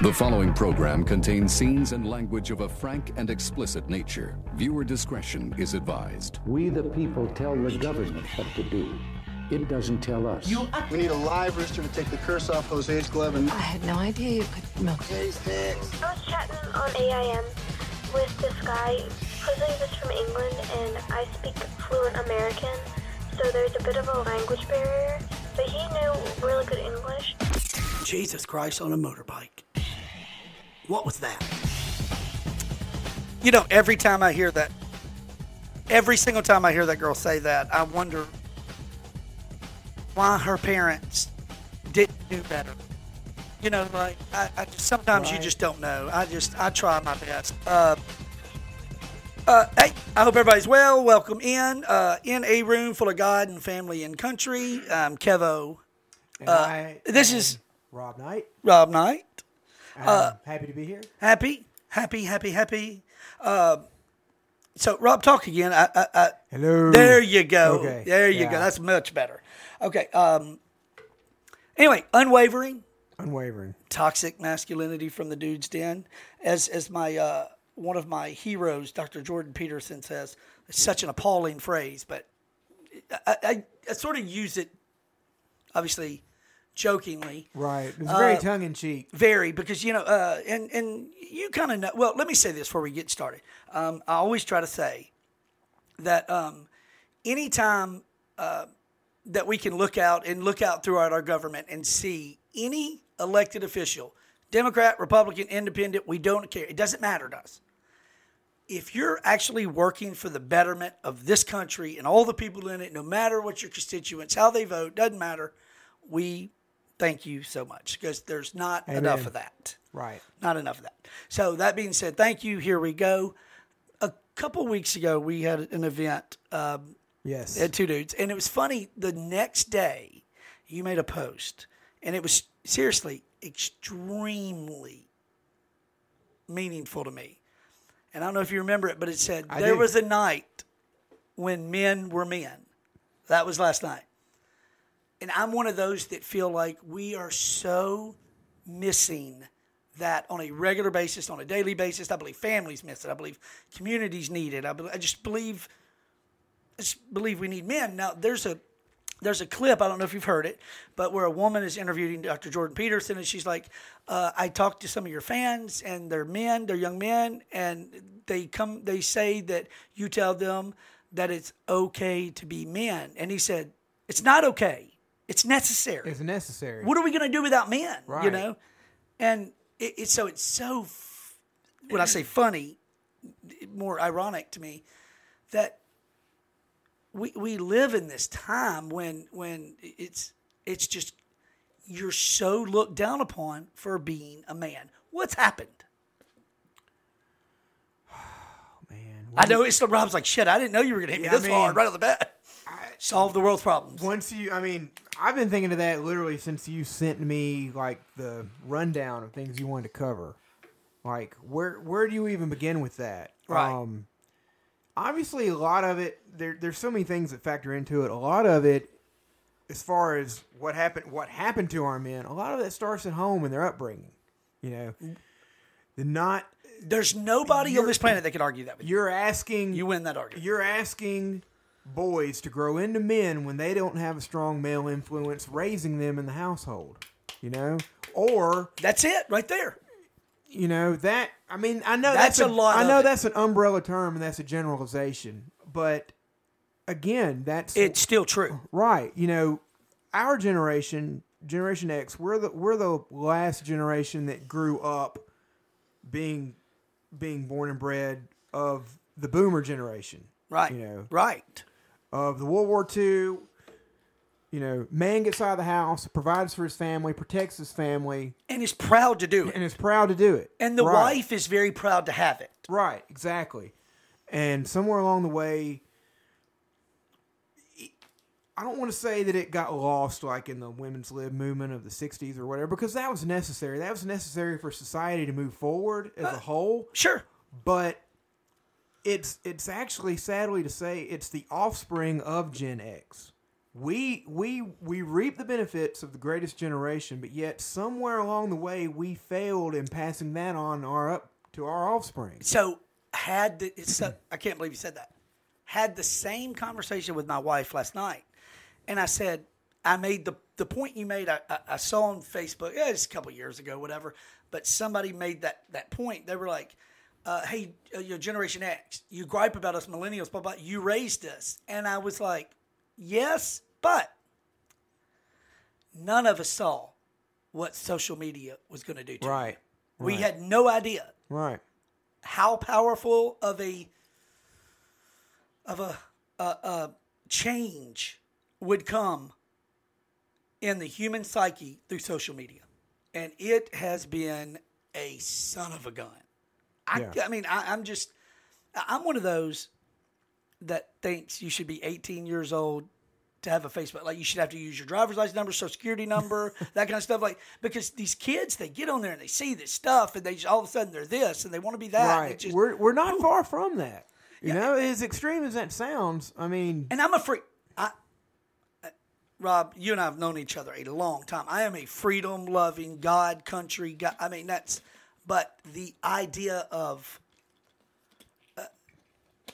The following program contains scenes and language of a frank and explicit nature. Viewer discretion is advised. We, the people, tell the government what to do. It doesn't tell us. We need a live rooster to take the curse off Jose's glove and I had no idea you could milk. I was chatting on AIM with this guy. Supposedly he was from England, and I speak fluent American, so there's a bit of a language barrier. But he knew really good English. Jesus Christ on a motorbike. What was that? You know, every time I hear that, every single time I hear that girl say that, I wonder why her parents didn't do better. You know, like I, I just sometimes you just don't know. I just I try my best. Uh, uh, hey, I hope everybody's well. Welcome in. Uh, in a room full of God and family and country. I'm Kevo. And Uh, I this is- Robb Knight. Robb Knight. Uh, happy to be here. Happy, happy, happy, happy. Uh, so, Robb, talk again. I, I, I, Hello. there you go. Okay, There you go. That's much better. Okay. Um, anyway, unwavering, Unwavering. toxic masculinity from the dude's den, as as my uh, one of my heroes, Dr. Jordan Peterson says. It's such an appalling phrase, but I, I, I sort of use it, obviously, jokingly. Right. It's very Uh, tongue in cheek. Very, because you know, uh, and and you kind of know. Well, let me say this before we get started. Um, I always try to say that um, anytime uh, that we can look out and look out throughout our government and see any elected official, Democrat, Republican, Independent, we don't care. It doesn't matter to us. If you're actually working for the betterment of this country and all the people in it, no matter what your constituents, how they vote, doesn't matter. We thank you so much because there's not enough of that. Right. Not enough of that. So that being said, thank you. Here we go. A couple weeks ago, we had an event um, Yes. at Two Dudes, and it was funny. The next day, you made a post, and it was seriously extremely meaningful to me. And I don't know if you remember it, but it said I there do. was a night when men were men. That was last night. And I'm one of those that feel like we are so missing that on a regular basis, on a daily basis. I believe families miss it. I believe communities need it. I, be- I just believe, I just believe we need men. Now, there's a there's a clip I don't know if you've heard it, but where a woman is interviewing Dr. Jordan Peterson, and she's like, uh, "I talked to some of your fans, and they're men, they're young men, and they come, they say that you tell them that it's okay to be men." And he said, "It's not okay. It's necessary. It's necessary. what are we going to do without men? You know?" And it, it's so it's so f- when I say funny, more ironic to me that we we live in this time when when it's it's just you're so looked down upon for being a man. What's happened? Man. I know it's the Robb's like shit. I didn't know you were gonna hit me Yeah, I this mean, hard right off the bat. Solve the world's problems. Once you, I mean, I've been thinking of that literally since you sent me like the rundown of things you wanted to cover. Like, where where do you even begin with that? Right. Um, obviously, a lot of it. There, there's so many things that factor into it. A lot of it, as far as what happened, what happened to our men. A lot of that starts at home and their upbringing. You know, the not. There's nobody on this planet that could argue that with you. You're asking. You win that argument. You're asking boys to grow into men when they don't have a strong male influence raising them in the household. You know, or That's it right there. you know that. I mean, I know That's that's, a lot I know that's an umbrella term and that's a generalization, but again, that's It's still true. right. You know, our generation, Generation X, we're the we're the last generation that grew up being being born and bred of the Boomer generation. Right. You know, Right. Of the World War II. You know, man gets out of the house, provides for his family, protects his family, And is proud to do it. and is proud to do it. And the Right. wife is very proud to have it. Right, exactly. And somewhere along the way, I don't want to say that it got lost like in the women's lib movement of the 60s or whatever, because that was necessary. That was necessary for society to move forward as uh, a whole. Sure. But it's it's actually sadly to say it's the offspring of Gen X we we we reap the benefits of the greatest generation, but yet somewhere along the way we failed in passing that on our up to our offspring. So had the, so, I can't believe you said that. Had the same conversation with my wife last night, and I said I made the the point you made. I, I, I saw on Facebook, yeah, it's a couple years ago, whatever. But somebody made that that point. They were like, uh, "Hey, uh, your Generation X, you gripe about us millennials, blah blah. You raised us," and I was like, "Yes, but none of us saw what social media was going to do to you. Right. We right. had no idea right. how powerful of a of a, a, a change would come in the human psyche through social media, and it has been a son of a gun. I, Yeah. I mean, I, I'm just I'm one of those that thinks you should be 18 years old to have a Facebook. Like you should have to use your driver's license number, social security number, that kind of stuff. Like because these kids they get on there and they see this stuff and they just, all of a sudden they're this and they want to be that. Right. just- we're we're not far from that. You know, as extreme as that sounds, I mean, and I'm a free. I, uh, Robb, you and I have known each other a long time. I am a freedom loving God country guy. I mean that's, but the idea of, uh,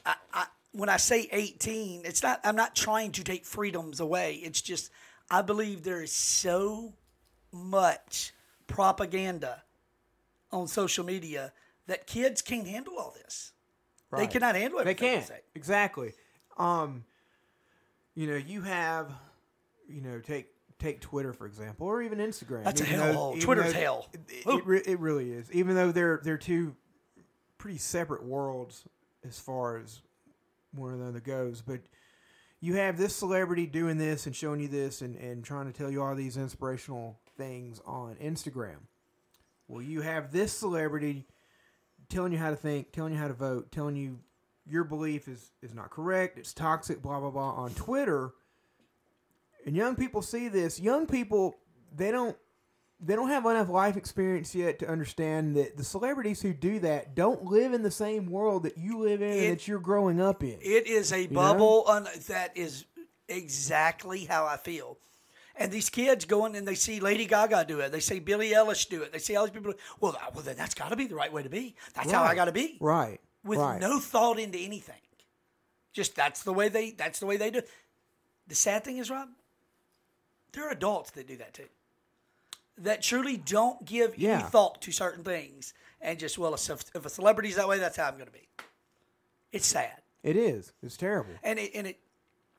I, I when I say 18, it's not. I'm not trying to take freedoms away. It's just I believe there is so much propaganda on social media that kids can't handle all this. They cannot handle it. They can't exactly. Um, you know, you have, you know, take take Twitter for example, or even Instagram. That's a hellhole. Twitter's though- hell. It, it, re- it really is. Even though they're they're two pretty separate worlds as far as one or another goes, but you have this celebrity doing this and showing you this and, and trying to tell you all these inspirational things on Instagram. Well, you have this celebrity telling you how to think, telling you how to vote, telling you your belief is, is not correct, it's toxic, blah, blah, blah on Twitter. And young people see this. Young people, they don't they don't have enough life experience yet to understand that the celebrities who do that don't live in the same world that you live in It- and that you're growing up in. It is a bubble un- that is exactly how I feel. And these kids go in and they see Lady Gaga do it. They see Billie Eilish do it. They see all these people. Well, well, then that's got to be the right way to be. That's how I got to be. Right. With right. no thought into anything. Just that's the way they. That's the way they do. it. The sad thing is, Robb, there are adults that do that too. That truly don't give Yeah. any thought to certain things and just well, if, if a celebrity's that way, that's how I'm going to be. It's sad. It is. It's terrible. and it and it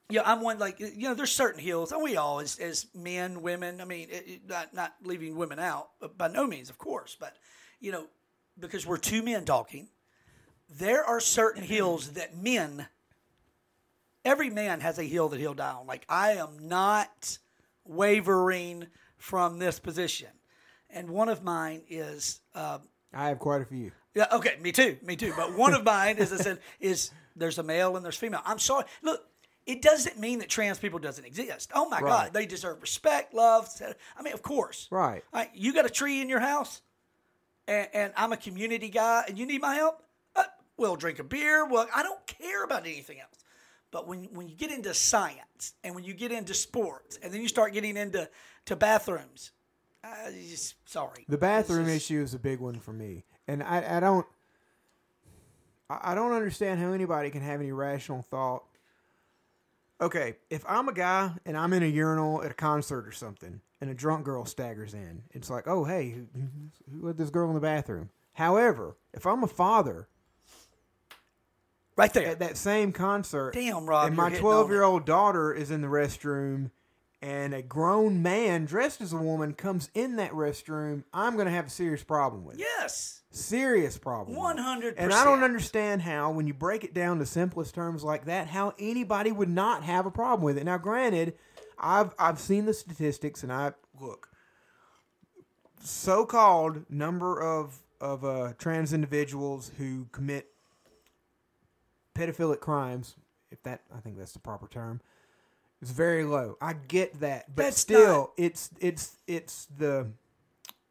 yeah i'm one like you know there's certain hills and we all as, as men women i mean it, not not leaving women out but by no means of course but you know because we're two men talking there are certain mm-hmm. hills that men every man has a hill that he'll die on like i am not wavering from this position and one of mine is uh, I have quite a few. yeah, okay, me too, me too. But one of mine, as I said, is there's a male and there's female. I'm sorry. Look, it doesn't mean that trans people doesn't exist. Oh my Right. God, they deserve respect, love. I mean, of course. Right. You got a tree in your house, and, and I'm a community guy, and you need my help. Uh, we'll drink a beer. Well, I don't care about anything else. But when when you get into science and when you get into sports, and then you start getting into to bathrooms, I just sorry. The bathroom just- issue is a big one for me, and I, I don't, I I don't understand how anybody can have any rational thought. Okay, if I'm a guy and I'm in a urinal at a concert or something, and a drunk girl staggers in, it's like, oh hey, who, who let this girl in the bathroom? However, if I'm a father right there. at that same concert, Damn, Robb, and my 12 year old daughter is in the restroom, and a grown man dressed as a woman comes in that restroom, I'm going to have a serious problem with it. Yes. Serious problem. 100%. And I don't understand how, when you break it down to simplest terms like that, how anybody would not have a problem with it. Now, granted, I've I've seen the statistics, and I look. So-called number of of uh, trans individuals who commit pedophilic crimes, if that I think that's the proper term, is very low. I get that, but That's still, not- it's it's it's the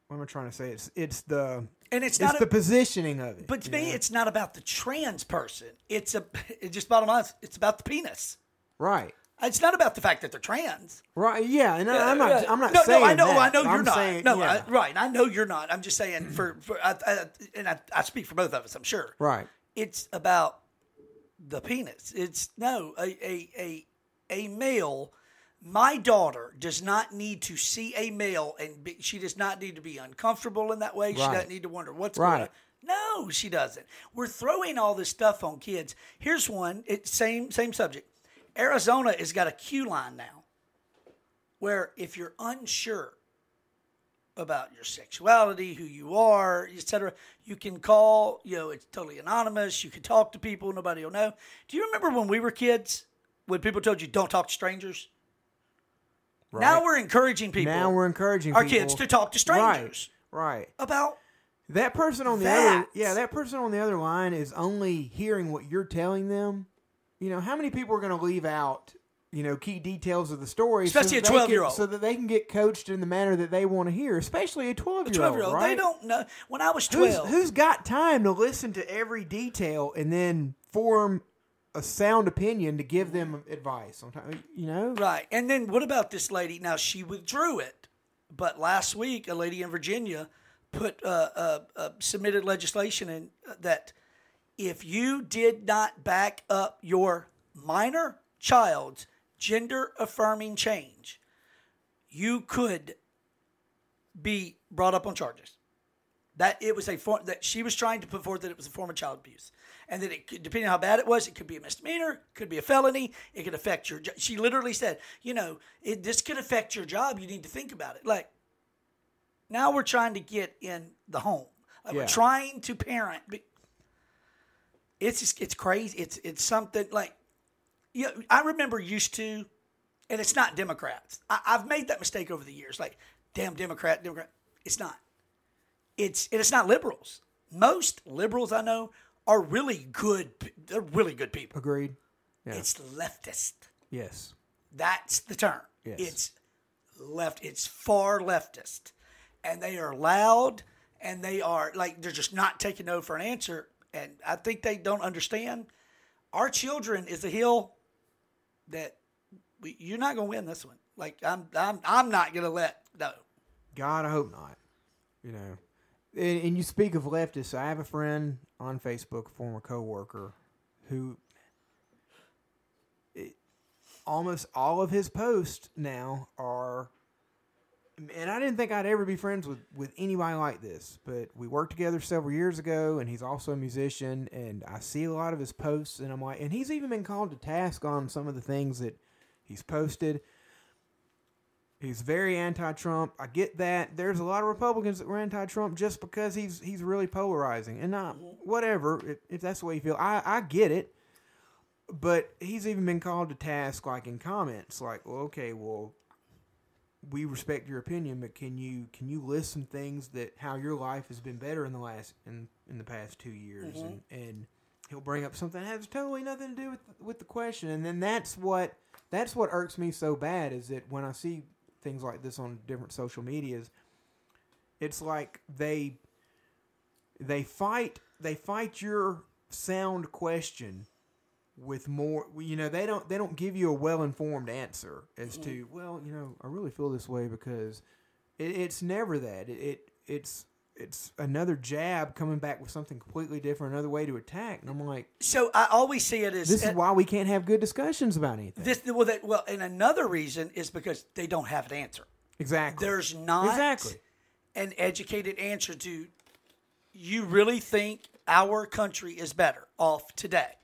what am I trying to say? It's it's the And it's it's not the a- positioning of it. But to you me, know? it's not about the trans person. It's a. It just bottom line. It's about the penis. right. It's not about the fact that they're trans. Right? Yeah, and I- I'm not. I'm not no, saying no, I know, that. I know you're I'm not. Saying, no, yeah. I, right, I know you're not. I'm just saying for, for I, I, and I, I speak for both of us. I'm sure. Right. It's about the penis. It's no a a a, a male. My daughter does not need to see a male, and be, she does not need to be uncomfortable in that way. She doesn't need to wonder what's Right. going on. No, she doesn't. We're throwing all this stuff on kids. Here's one. It's same same subject. Arizona has got a Q line now, where if you're unsure about your sexuality, who you are, etc., you can call. You know, it's totally anonymous. You can talk to people. Nobody will know. Do you remember when we were kids? When people told you don't talk to strangers. Now we're encouraging people. Now we're encouraging our people- kids to talk to strangers Right. Right. about That person on the That. other yeah, that person on the other line is only hearing what you're telling them. You know, how many people are going to leave out, you know, key details of the story Especially that a 12-year-old. so that they can get coached in the manner that they want to hear, especially a 12-year-old, 12 year old. right? They don't know. When I was Who's, 12, who's got time to listen to every detail and then form a sound opinion to give them advice? Sometimes, you know, Right. And then what about this lady? Now, she withdrew it. But last week, a lady in Virginia put uh, uh, uh, submitted legislation in uh, that if you did not back up your minor child's gender affirming change, you could be brought up on charges. That it was a form that she was trying to put forth that it was a form of child abuse, and that it could, depending on how bad it was, it could be a misdemeanor, could be a felony, it could affect your. She literally said, you know, it, this could affect your job. You need to think about it. Like now we're trying to get in the home. Like Yeah. We're trying to parent. It's just, it's crazy. It's it's something like you know, I remember used to, and it's not Democrats. I, I've made that mistake over the years. Like, damn Democrat, Democrat. It's not. It's and it's not liberals. Most liberals I know are really good. They're really good people. agreed. Yeah. It's leftist. yes. That's the term. Yes. It's left. It's far leftist, and they are loud, and they are like they're just not taking no for an answer. And I think they don't understand. Our children is a hill that we, you're not going to win this one. Like I'm, I'm, I'm not going to let no. God, I hope not. You know, and, and you speak of leftists. I have a friend on Facebook, former coworker, who it, almost all of his posts now are. And I didn't think I'd ever be friends with, with anybody like this, but we worked together several years ago, and he's also a musician. And I see a lot of his posts, and I'm like, and he's even been called to task on some of the things that he's posted. He's very anti-Trump. I get that. There's a lot of Republicans that were anti-Trump just because he's he's really polarizing, and not whatever. If, if that's the way you feel, I I get it. But he's even been called to task, like in comments, like, well, okay, well, we respect your opinion, but can you can you list some things that how your life has been better in the last in in the past two years, mm-hmm. and and he'll bring up something that has totally nothing to do with with the question, and then that's what that's what irks me so bad is that when I see things like this on different social medias, it's like they they fight they fight your sound question with more you know they don't they don't give you a well-informed answer as to mm. well you know i really feel this way because it, it's never that. It, it it's it's another jab coming back with something completely different another way to attack. And i'm like So I always see it as this is uh, why we can't have good discussions about anything. This. Well, that, well, and another reason is because they don't have an answer. exactly. There's not exactly. an educated answer to you really think our country is better off today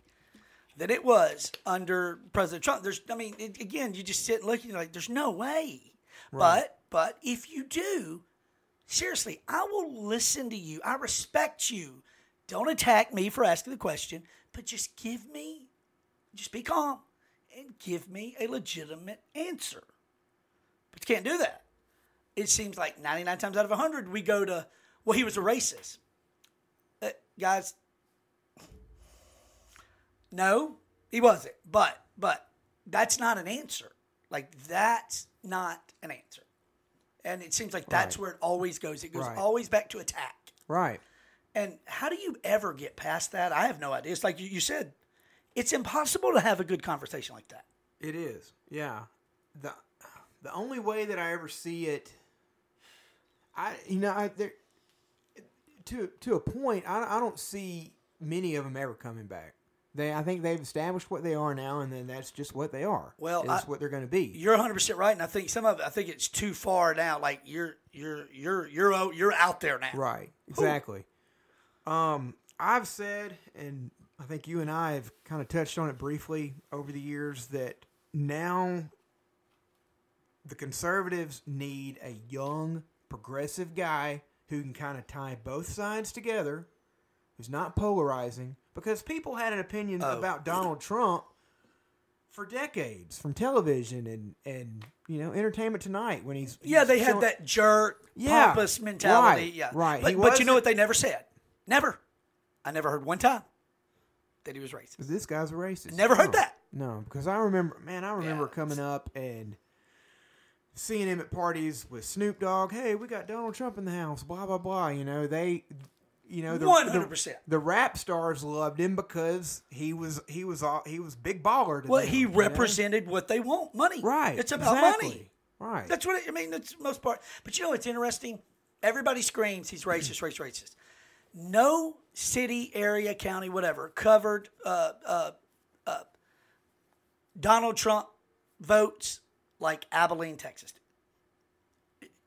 than it was under President Trump. There's, I mean, it, again, you just sit and look and you're like, there's no way. But, but if you do, seriously, I will listen to you. I respect you. Don't attack me for asking the question, but just give me, just be calm and give me a legitimate answer. But you can't do that it seems like 99 times out of 100 we go to well he was a racist uh, guys no he wasn't but but that's not an answer like that's not an answer and it seems like that's Right. where it always goes it goes Right. always back to attack right and how do you ever get past that i have no idea it's like you, you said it's impossible to have a good conversation like that It is. Yeah. The the only way that I ever see it I you know, I there to to a point I, I don't see many of them ever coming back. They I think they've established what they are now and then that's just what they are. Well, that's what they're going to be. You're 100 percent right, and I think some of it, I think it's too far now. Like you're you're you're you're out- you're out there now. Right. Exactly. Um, I've said, and I think you and I have kind of touched on it briefly over the years that now the conservatives need a young, progressive guy who can kind of tie both sides together, who's not polarizing, because people had an opinion Oh. about Donald Trump for decades from television and and you know Entertainment Tonight when he's, Yeah, he's they had that jerk, Yeah, pompous mentality. right, yeah, right. But, but you know what they never said? Never. I never heard one time that he was racist. this guy's a racist. Never heard No. that. No, because I remember, man, I remember Yeah. coming up and seeing him at parties with Snoop Dogg. Hey, we got Donald Trump in the house. Blah blah blah. You know they, you know, the, 100%. The, the rap stars loved him because he was he was all he was big baller. To Well, them, he you know? represented what they want money. right. It's about exactly. money. Right. That's what it, I mean. That's the most part. But you know it's interesting? Everybody screams he's racist, race, racist. No city, area, county, whatever covered uh, uh, uh, Donald Trump votes like Abilene, Texas.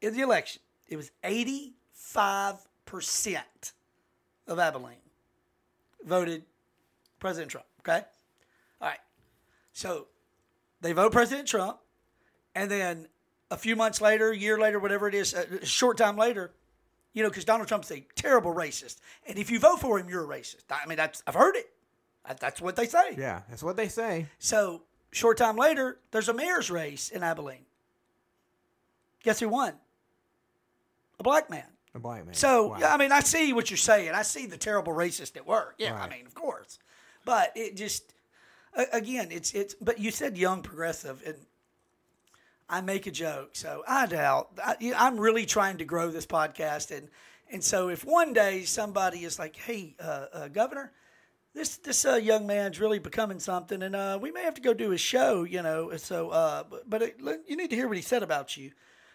In the election, it was eighty-five percent of Abilene voted President Trump. Okay, all right. So they vote President Trump, and then a few months later, a year later, whatever it is, a short time later, you know, because Donald Trump's a terrible racist, and if you vote for him, you're a racist. I mean, that's I've heard it. That's what they say. yeah, that's what they say. So short time later, there's a mayor's race in Abilene. Guess who won? A black man. A black man. So Wow. yeah, I mean, I see what you're saying. I see the terrible racist at work. Yeah, I mean, of course, but it just again, it's it's. But you said young progressive, and I make a joke, so I doubt. I, I'm really trying to grow this podcast, and and so if one day somebody is like, "Hey, uh, uh, Governor." This this uh, young man's really becoming something, and uh, we may have to go do his show, you know. So, uh, but, but it, you need to hear what he said about you.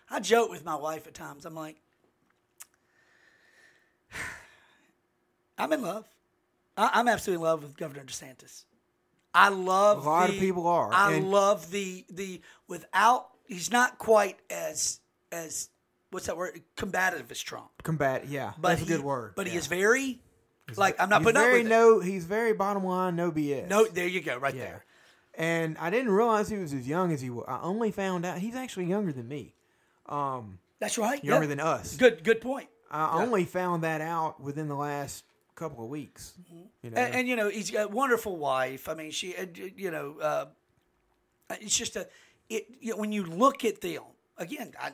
I joke with my wife at times. I'm like, I'm in love. I, I'm absolutely in love with Governor DeSantis. I love A lot the- of people are, I and- love the the without. He's not quite as as what's that word combative as Trump, combat. Yeah, but that's he, a good word. But he is very like I'm not He's putting up very with it. no. He's very bottom line, no BS. No, there you go, right Yeah. there. And I didn't realize he was as young as he was. I only found out he's actually younger than me. Um, That's right. younger yeah. than us. Good, good point. I only found that out within the last couple of weeks. You know, And, and you know, he's got a wonderful wife. I mean, she, uh, you know, uh, it's just a. It you know, when you look at them again, I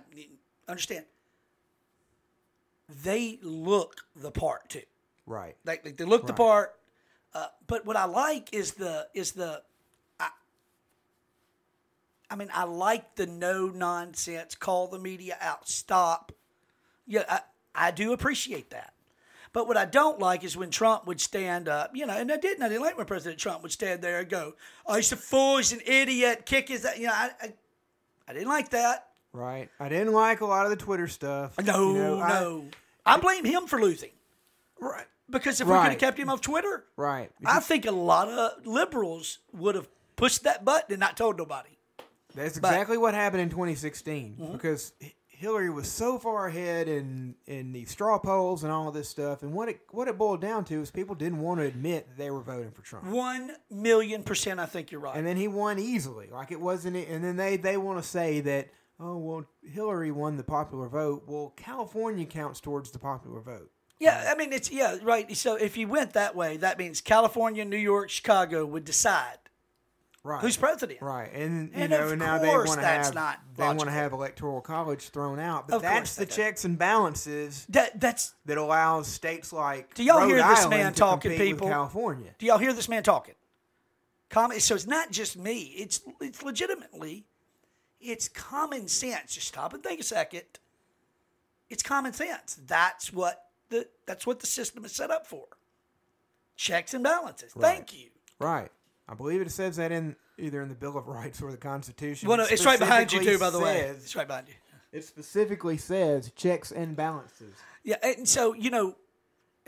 understand. They look the part too. right. They, they, they look the part. Uh, but what I like is the is the. I, I mean, I like the no nonsense. Call the media out. Stop. Yeah, I, I do appreciate that. But what I don't like is when Trump would stand up, you know, and I didn't. I didn't like when President Trump would stand there and go, "Oh, he's a fool. He's an idiot. Kick his." You know, I, I, I didn't like that. Right. I didn't like a lot of the Twitter stuff. No, You know, no. I, blame him for losing right. because if we could have kept him off Twitter, Right. I think a lot of liberals would have pushed that button and not told nobody. That's But- exactly what happened in 2016 Mm-hmm. because Hillary was so far ahead in in the straw polls and all of this stuff. And what it what it boiled down to is people didn't want to admit that they were voting for Trump. One million percent, I think you're right. And then he won easily, like it wasn't. And then they they want to say that oh well, Hillary won the popular vote. Well, California counts towards the popular vote. yeah, I mean it's yeah right. So if you went that way, that means California, New York, Chicago would decide Right. who's president. Right, and you And know now they want to have not they want to have electoral college thrown out, but Of that's the checks and balances That that's. that allows states like Do y'all Rhode hear this Island man talking, people? California. Do y'all hear this man talking? Common. So it's not just me. It's it's legitimately, it's common sense. Just stop and think a second. It's common sense. That's what the that's what the system is set up for. Checks and balances. Thank you. Right, I believe it says that in either in the Bill of Rights or the Constitution. Well, no, it's right behind you too. By the way, says- it's right behind you. It specifically says checks and balances. Yeah, and so you know,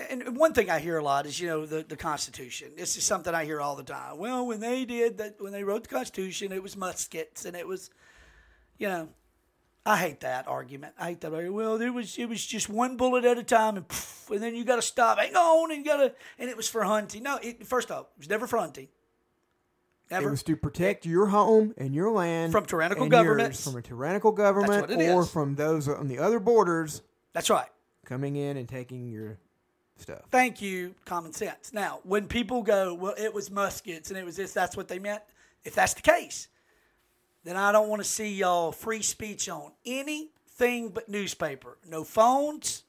and one thing I hear a lot is you know the the Constitution. This is something I hear all the time. Well, when they did that, when they wrote the Constitution, it was muskets and it was, you know, I hate that argument. I hate that argument. Well, there was it was just one bullet at a time, and poof, and then you got to stop. Hang on, and you got to, and it was for hunting. No, it, first off, it was never for hunting. Never. It was to protect your home and your land From tyrannical governments. from a tyrannical government, or is. from those on the other borders That's right. coming in and taking your stuff. Thank you, common sense. Now, when people go, well, it was muskets and it was this, that's what they meant. If that's the case, then I don't want to see y'all free speech on anything but newspaper. No phones,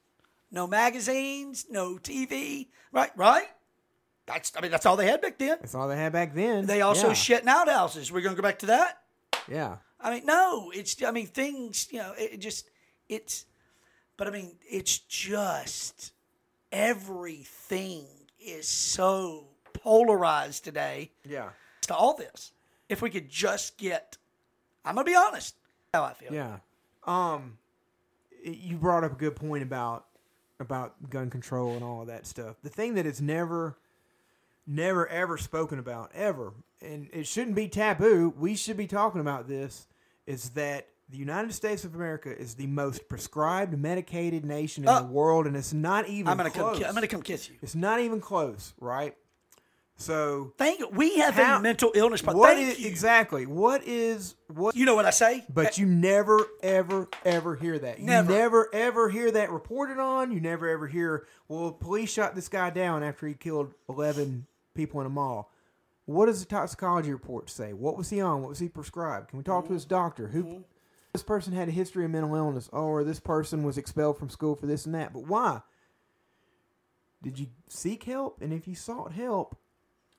no magazines, no TV. Right, right. That's I mean that's all they had back then. That's all they had back then. They also yeah. shit in outhouses. We're gonna go back to that. Yeah. I mean, no, it's I mean things, you know, it just it's but I mean, it's just everything is so polarized today Yeah. to all this. If we could just get I'm going to be honest, how I feel. Yeah. Um, you brought up a good point about about gun control and all of that stuff. The thing that is never, never ever spoken about ever, and it shouldn't be taboo. We should be talking about this. Is that the United States of America is the most prescribed medicated nation in Uh, the world, and it's not even. I'm come close. ki- I'm to come kiss you. It's not even close, right? So Thank you. We have how- a mental illness problem. what Thank is you. exactly what is what You know what I say? But you never, ever, ever hear that. You Never. never, ever hear that reported on. You never, ever hear, well, police shot this guy down after he killed 11 people in a mall. What does the toxicology report say? What was he on? What was he prescribed? Can we talk to his mm-hmm. doctor? Who? Mm-hmm. This person had a history of mental illness. Oh, or this person was expelled from school for this and that. But why? Did you seek help? And if you sought help,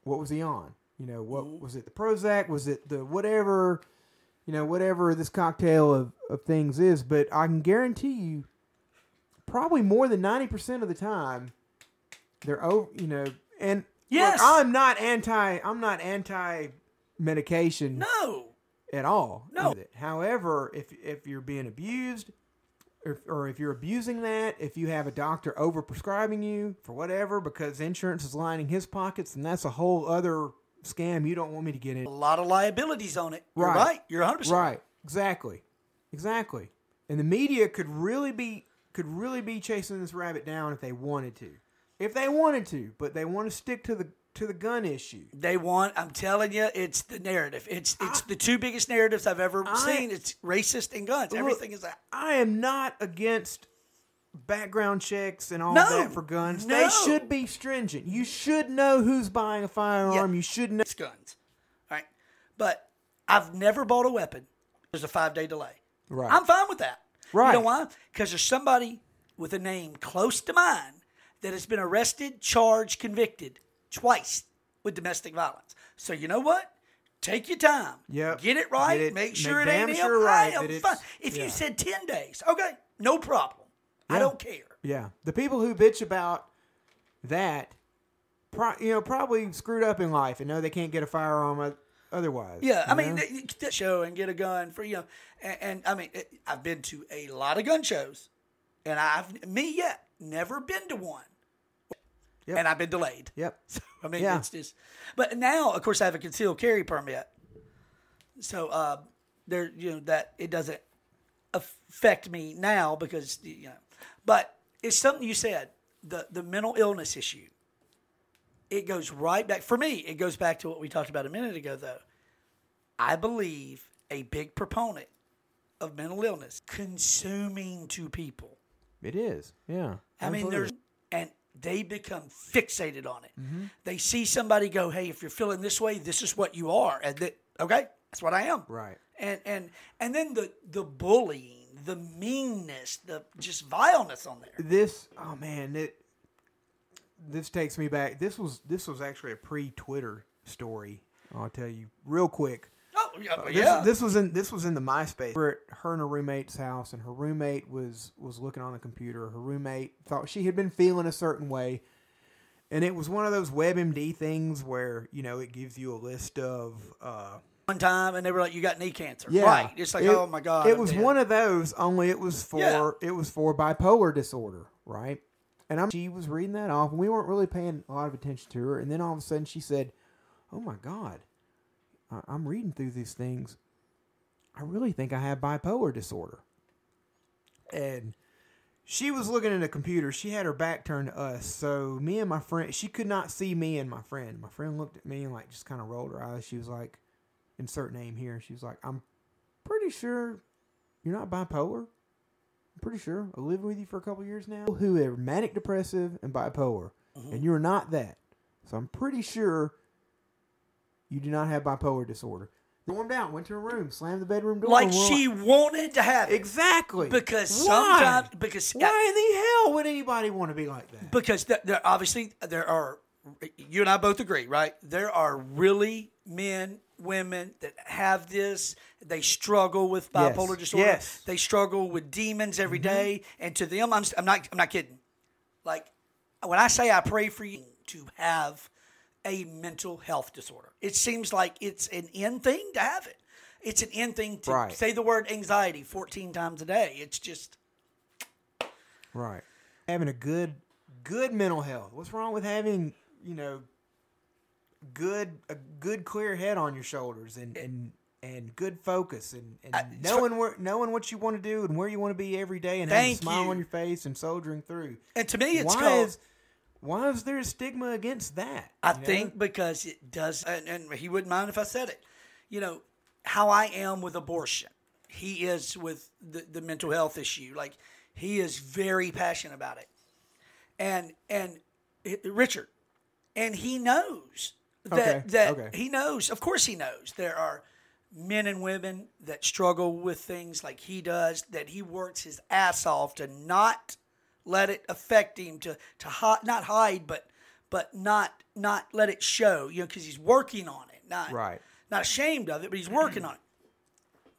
what was he on? You know, what mm-hmm. was it? The Prozac? Was it the whatever? You know, whatever this cocktail of, of things is. But I can guarantee you, probably more than ninety percent of the time, they're over. You know, and Yes. look, I'm not anti. I'm not anti medication No. at all. No. However, if if you're being abused, or, or if you're abusing that, if you have a doctor overprescribing you for whatever because insurance is lining his pockets, and that's a whole other scam you don't want me to get in. A lot of liabilities on it. You're Right. right. You're 100% Right. Exactly. Exactly. And the media could really be could really be chasing this rabbit down if they wanted to. If they wanted to, but they want to stick to the to the gun issue. They want. I'm telling you, it's the narrative. It's it's the two biggest narratives I've ever I- seen. It's racist and guns. Look, Everything is that. I am not against background checks and all No, that for guns. no. They should be stringent. You should know who's buying a firearm. Yeah. You should know. It's guns. All right, but I've never bought a weapon. There's a five day delay. Right. I'm fine with that. Right. You know why? Because there's somebody with a name close to mine that has been arrested, charged, convicted twice with domestic violence. So you know what? Take your time. Yep. Get it right. Get it- make make sure it ain't sure him. right I am fine. If yeah. you said ten days, okay, no problem. I don't care. Yeah, the people who bitch about that, pro, you know, probably screwed up in life and know they can't get a firearm otherwise. Yeah, I mean, know? th- you get that show and get a gun for you know, and, and I mean, it, I've been to a lot of gun shows, and I've me yet never been to one, Yep. and I've been delayed. Yep. So, I mean, Yeah. it's just, but now, of course, I have a concealed carry permit, so uh, there, you know, that it doesn't affect me now because you know, but it's something you said the the mental illness issue. It goes right back for me. It goes back to what we talked about a minute ago, though. I believe a big proponent of mental illness consuming to people. It is. Yeah. I mean, there's and they become fixated on it. Mm-hmm. They see somebody go, "Hey, if you're feeling this way, this is what you are," and that okay, that's what I am. Right. And and and then the the bullying, the meanness, the just vileness on there. this. Oh man, it. This takes me back. This was this was actually a pre-Twitter story. I'll tell you real quick. Oh yeah, This, this was in this was in the MySpace. We're at her and her roommate's house, and her roommate was was looking on the computer. Her roommate thought she had been feeling a certain way, and it was one of those WebMD things where you know it gives you a list of. Uh, One time, and they were like, "You got knee cancer." yeah, Right. It's like, It- oh my god. It I'm was dead. one of those, only it was for Yeah. it was for bipolar disorder, right? And I'm she was reading that off, and we weren't really paying a lot of attention to her. And then all of a sudden, she said, "Oh my god, I'm reading through these things. I really think I have bipolar disorder." And she was looking at a computer. She had her back turned to us, so me and my friend, she could not see me and my friend. My friend looked at me and like just kind of rolled her eyes. She was like, "Insert name here." She was like, "I'm pretty sure you're not bipolar. I'm pretty sure I lived with you for a couple years now. Who are manic depressive and bipolar, mm-hmm. and you're not that. So I'm pretty sure you do not have bipolar disorder." Warmed out, went to her room, slammed the bedroom door. like she wanted to have it exactly because Why? sometimes because Why in the hell would anybody want to be like that? because there, there obviously there are you and I both agree, right? There are really men, women that have this. They struggle with Yes. bipolar disorder. Yes. Mm-hmm. They struggle with demons every day, and to them, I'm, I'm not. I'm not kidding. Like when I say I pray for you to have a mental health disorder, it seems like it's an end thing to have it. It's an end thing to Right. say the word anxiety 14 times a day. It's just Right. Having a good good mental health. What's wrong with having, you know, good a good clear head on your shoulders and and and good focus and, and I- knowing where knowing what you want to do and where you want to be every day and having a smile you. on your face and soldiering through. and to me, it's why called. is why is there a stigma against that? I you know? think because it does, and, and he wouldn't mind if I said it. You know, how I am with abortion, he is with the, the mental health issue. Like, he is very passionate about it. And, and it- Richard, and he knows that, Okay, that okay. he knows, of course, he knows there are men and women that struggle with things like he does, that he works his ass off to not let it affect him to to not hide but but not not let it show you know because he's working on it not Right. not ashamed of it but he's working on it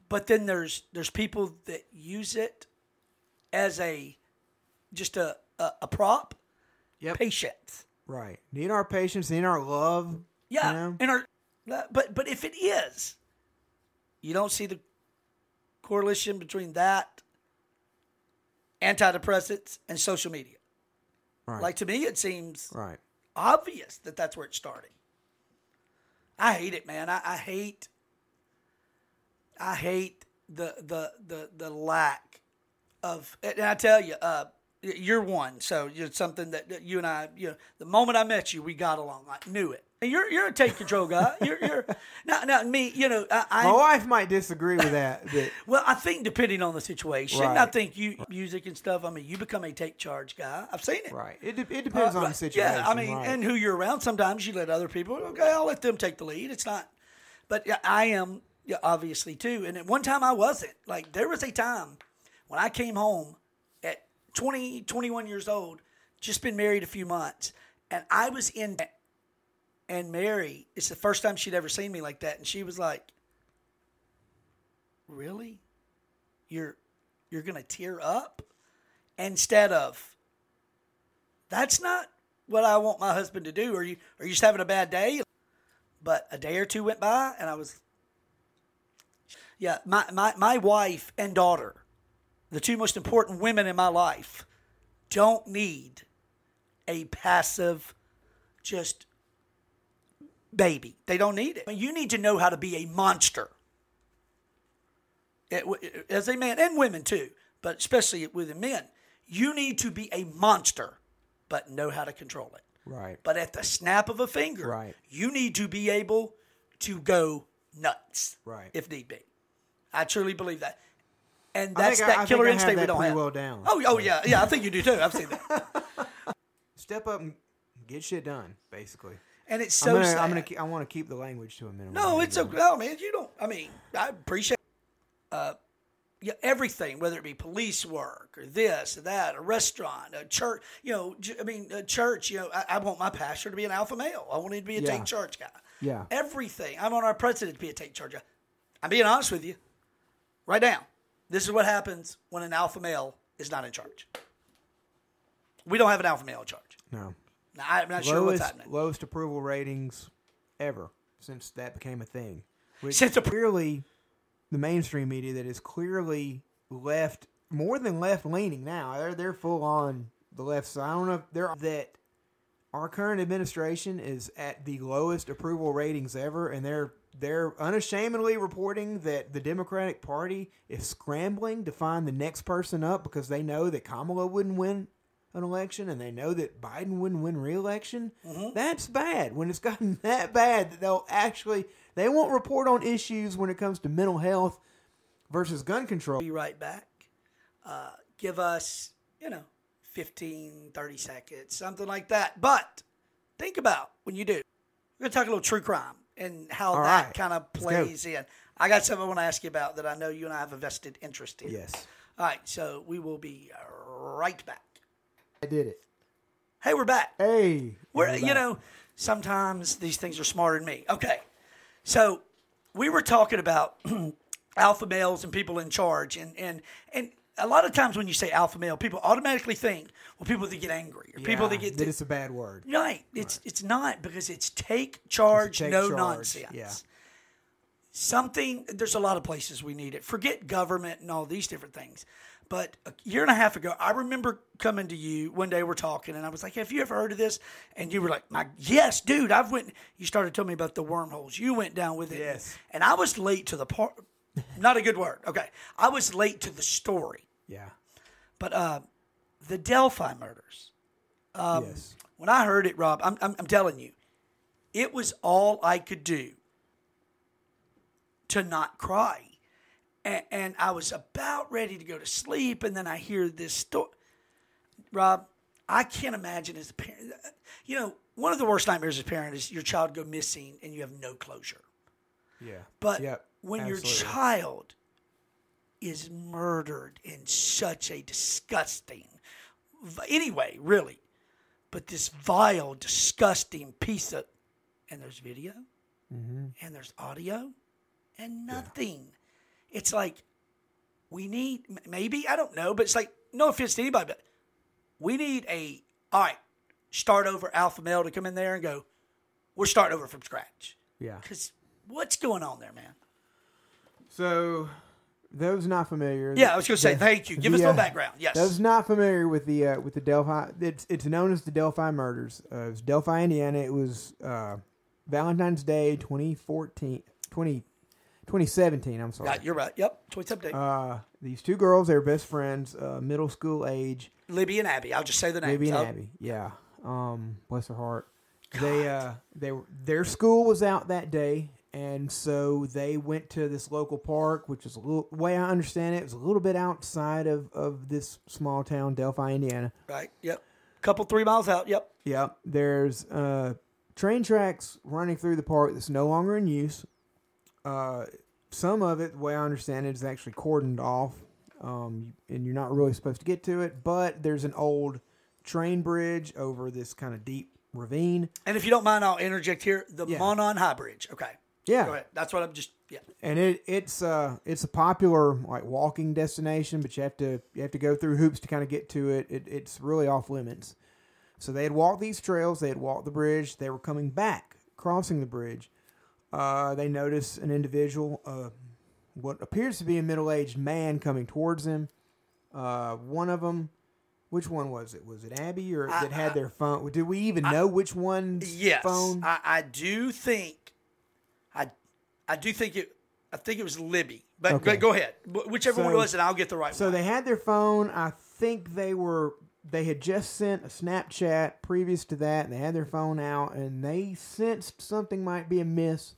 but then there's there's people that use it as a just a a, a prop Yep. patience Right. Need our patience, need our love. yeah You know? and our but but if it is you don't see the correlation between that antidepressants and social media Right. like to me it seems right. obvious that that's where it started. I hate it, man. I, I hate. I hate the the the the lack of. And I tell you, uh, you're one, so you're something that that you and I, you know, the moment I met you, we got along. I knew it. And you're you're a take control guy. You're you're now now me. You know, I, I My wife might disagree with that, but well, I think depending on the situation, I think you music and stuff. I mean, you become a take charge guy. I've seen it. right. It, de- it depends Uh, on the situation. Yeah, I mean, right. and who you're around. Sometimes you let other people. Okay, I'll let them take the lead. It's not, but yeah, I am yeah, obviously too. And at one time I wasn't. Like there was a time when I came home at 20, 21 years old, just been married a few months, and I was in. And Mary, it's the first time she'd ever seen me like that, and she was like, "Really, you're you're gonna tear up?" Instead of, that's not what I want my husband to do. Are you are you just having a bad day? But a day or two went by and I was Yeah, my, my, my wife and daughter, the two most important women in my life, don't need a passive just baby. They don't need it. You need to know how to be a monster. As a man and women too, but especially with the men, you need to be a monster, but know how to control it. right. But at the snap of a finger, Right. you need to be able to go nuts, Right. if need be. I truly believe that, and that's I- that I killer I have instinct we that don't have. well down. Oh, oh yeah, yeah. I think you do too. I've seen that, Step up and get shit done, basically. And it's so I'm gonna, sad. I'm gonna, keep, I want to keep the language to a minimum. No, it's okay. No, man, you don't. I mean, I appreciate uh, yeah, everything, whether it be police work or this or that, a restaurant, a church. You know, I mean, a church. You know, I, I want my pastor to be an alpha male. I want him to be a Yeah. take charge guy. Yeah. Everything. I want our president to be a take charge guy. I'm being honest with you. Right now, this is what happens when an alpha male is not in charge. We don't have an alpha male in charge. No. Now, I'm not sure what's lowest happening. lowest approval ratings ever since that became a thing. Which Since the- clearly the mainstream media that is clearly left more than left leaning now. They're they're full on the left side. I don't know if they're that our current administration is at the lowest approval ratings ever, and they're they're unashamedly reporting that the Democratic Party is scrambling to find the next person up because they know that Kamala wouldn't win an election and they know that Biden wouldn't win re-election. That's bad. When it's gotten that bad that they'll actually they won't report on issues when it comes to mental health versus gun control. be right back. Uh, give us, you know, 15, 30 seconds, something like that. But think about when you do. We're going to talk a little true crime and how All that right. kind of plays in. I got something I want to ask you about that I know you and I have a vested interest in. Yes. All right, so we will be right back. I did it. Hey, we're back. Hey, We're, we're you back. know, sometimes these things are smarter than me. Okay. So we were talking about alpha males and people in charge. And, and, and a lot of times when you say alpha male, people automatically think, well, people that get angry or people Yeah, that get. that it's a bad word. right. It's, it's not because it's take charge, take no charge, nonsense. yeah. Something, there's a lot of places we need it. Forget government and all these different things. But a year and a half ago, I remember coming to you one day. We're talking, and I was like, "Have you ever heard of this?" And you were like, "My yes, dude, I've went." You started telling me about the wormholes. You went down with it, Yes. And I was late to the part. Not a good word. Okay, I was late to the story, Yeah. but uh, the Delphi murders. Um, yes. When I heard it, Robb, I'm, I'm, I'm telling you, it was all I could do to not cry. And, and I was about ready to go to sleep, and then I hear this story. Robb, I can't imagine as a parent. You know, one of the worst nightmares as a parent is your child go missing and you have no closure. Yeah. But Yep, when your child is murdered in such a disgusting, anyway, really, but this vile, disgusting piece of, and there's video, Mm-hmm. and there's audio, and nothing. It's like we need maybe I don't know, but it's like no offense to anybody, but we need a all right, start over alpha male to come in there and go, we're starting over from scratch. Yeah. Because what's going on there, man? So, those not familiar. Yeah, I was going to say the- thank you. Give us a the, little uh, background. Yes. Those not familiar with the uh, with the Delphi, it's it's known as the Delphi murders. Uh, it was Delphi, Indiana. It was uh, Valentine's Day, 2014, 20, 2017, I'm sorry. Right, you're right. Yep. Choice update. Uh, these two girls, they were best friends, uh, middle school age. Libby and Abby. I'll just say the names. Libby and I'll- Abby. Yeah. Um, bless her heart. They uh they were their school was out that day and so they went to this local park which is a little way I understand it, it was a little bit outside of, of this small town, Delphi, Indiana. Right. Yep. A couple three miles out. Yep. Yep. There's uh train tracks running through the park that's no longer in use. Uh some of it, the way I understand it, is actually cordoned off. Um, and you're not really supposed to get to it, but there's an old train bridge over this kind of deep ravine. And if you don't mind, I'll interject here. The Yeah. Monon High Bridge. Okay. Yeah. Go ahead. That's what I'm just. Yeah. and it it's uh it's a popular like walking destination, but you have to you have to go through hoops to kind of get to it. it. It's really off limits. So they had walked these trails, they had walked the bridge, they were coming back, crossing the bridge. Uh, they notice an individual, uh, what appears to be a middle aged man coming towards them. Uh, one of them, which one was it? Was it Abby or that had their phone? Do we even know which one? Yes. phone? I, I do think. I I do think it. I think it was Libby. But Okay. go, go ahead. Wh- Whichever one it was, and I'll get the right So one. they had their phone. I think they were they had just sent a Snapchat previous to that, and they had their phone out, and they sensed something might be amiss.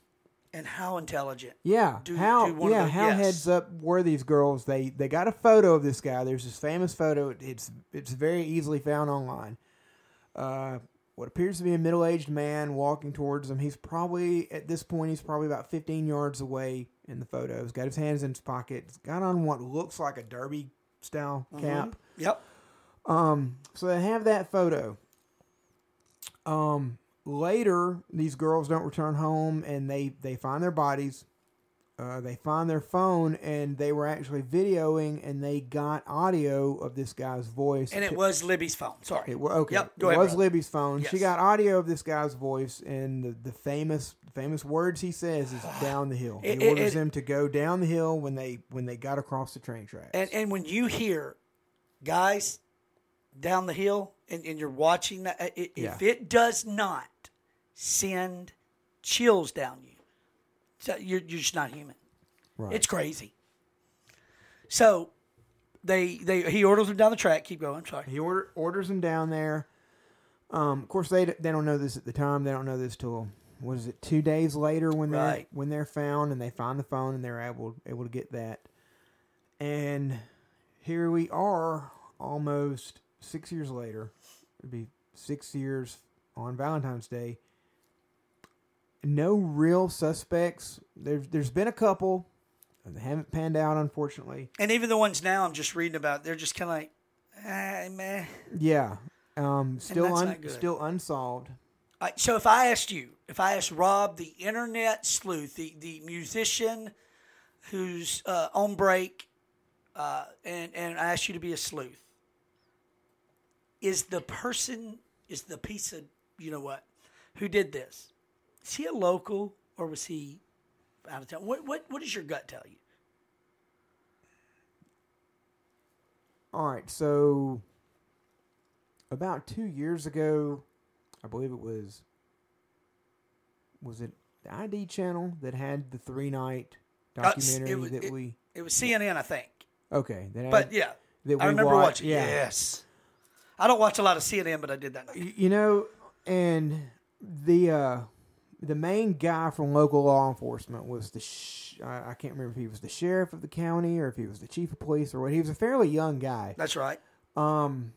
And how intelligent. Yeah, Do- how do yeah how yes. heads up were these girls? They they got a photo of this guy. There's this famous photo. It's it's very easily found online. Uh, what appears to be a middle aged man walking towards them. He's probably at this point he's probably about 15 yards away in the photo. He's got his hands in his pocket. He's got on what looks like a derby style Mm-hmm. cap. Yep. Um, so they have that photo. Um, later, these girls don't return home, and they they find their bodies. uh, they find their phone and they were actually videoing and they got audio of this guy's voice. And it was Libby's phone. Sorry. it, okay. Yep. Go it ahead. was brother. Libby's phone. She got audio of this guy's voice, and the, the famous famous words he says is "down the hill." It- he orders it- them to go down the hill when they when they got across the train tracks. And and when you hear guys down the hill and, and you're watching that, i- i- Yeah. if it does not send chills down you, so you're, you're just not human. right. It's crazy. So they they he orders them down the track. Keep going. Sorry. He order, orders them down there. Um, of course, they they don't know this at the time. They don't know this till what is it? Two days later when they're Right. when they're found and they find the phone and they're able able to get that. And here we are, almost six years later. It'd be six years on Valentine's Day. No real suspects. There's there's been a couple. They haven't panned out, unfortunately. And even the ones now I'm just reading about, they're just kind of like, ah, meh. Yeah. Um, still un, still unsolved. Uh, so if I asked you, if I asked Robb, the internet sleuth, the, the musician who's uh, on break, uh, and, and I asked you to be a sleuth, is the person, is the piece of, you know what, who did this, is he a local or was he out of town? What, what, what does your gut tell you? All right, so about two years ago, I believe it was. Was it the ID channel that had the three night Uh, documentary it was- that it- we? It was CNN, I think. Okay, that But had- yeah, that I remember watched- watching. yeah. Yes. I don't watch a lot of CNN, but I did that. Y- you know, and the uh, the main guy from local law enforcement was the sh- I, I can't remember if he was the sheriff of the county or if he was the chief of police or what. He was a fairly young guy. That's right. Um,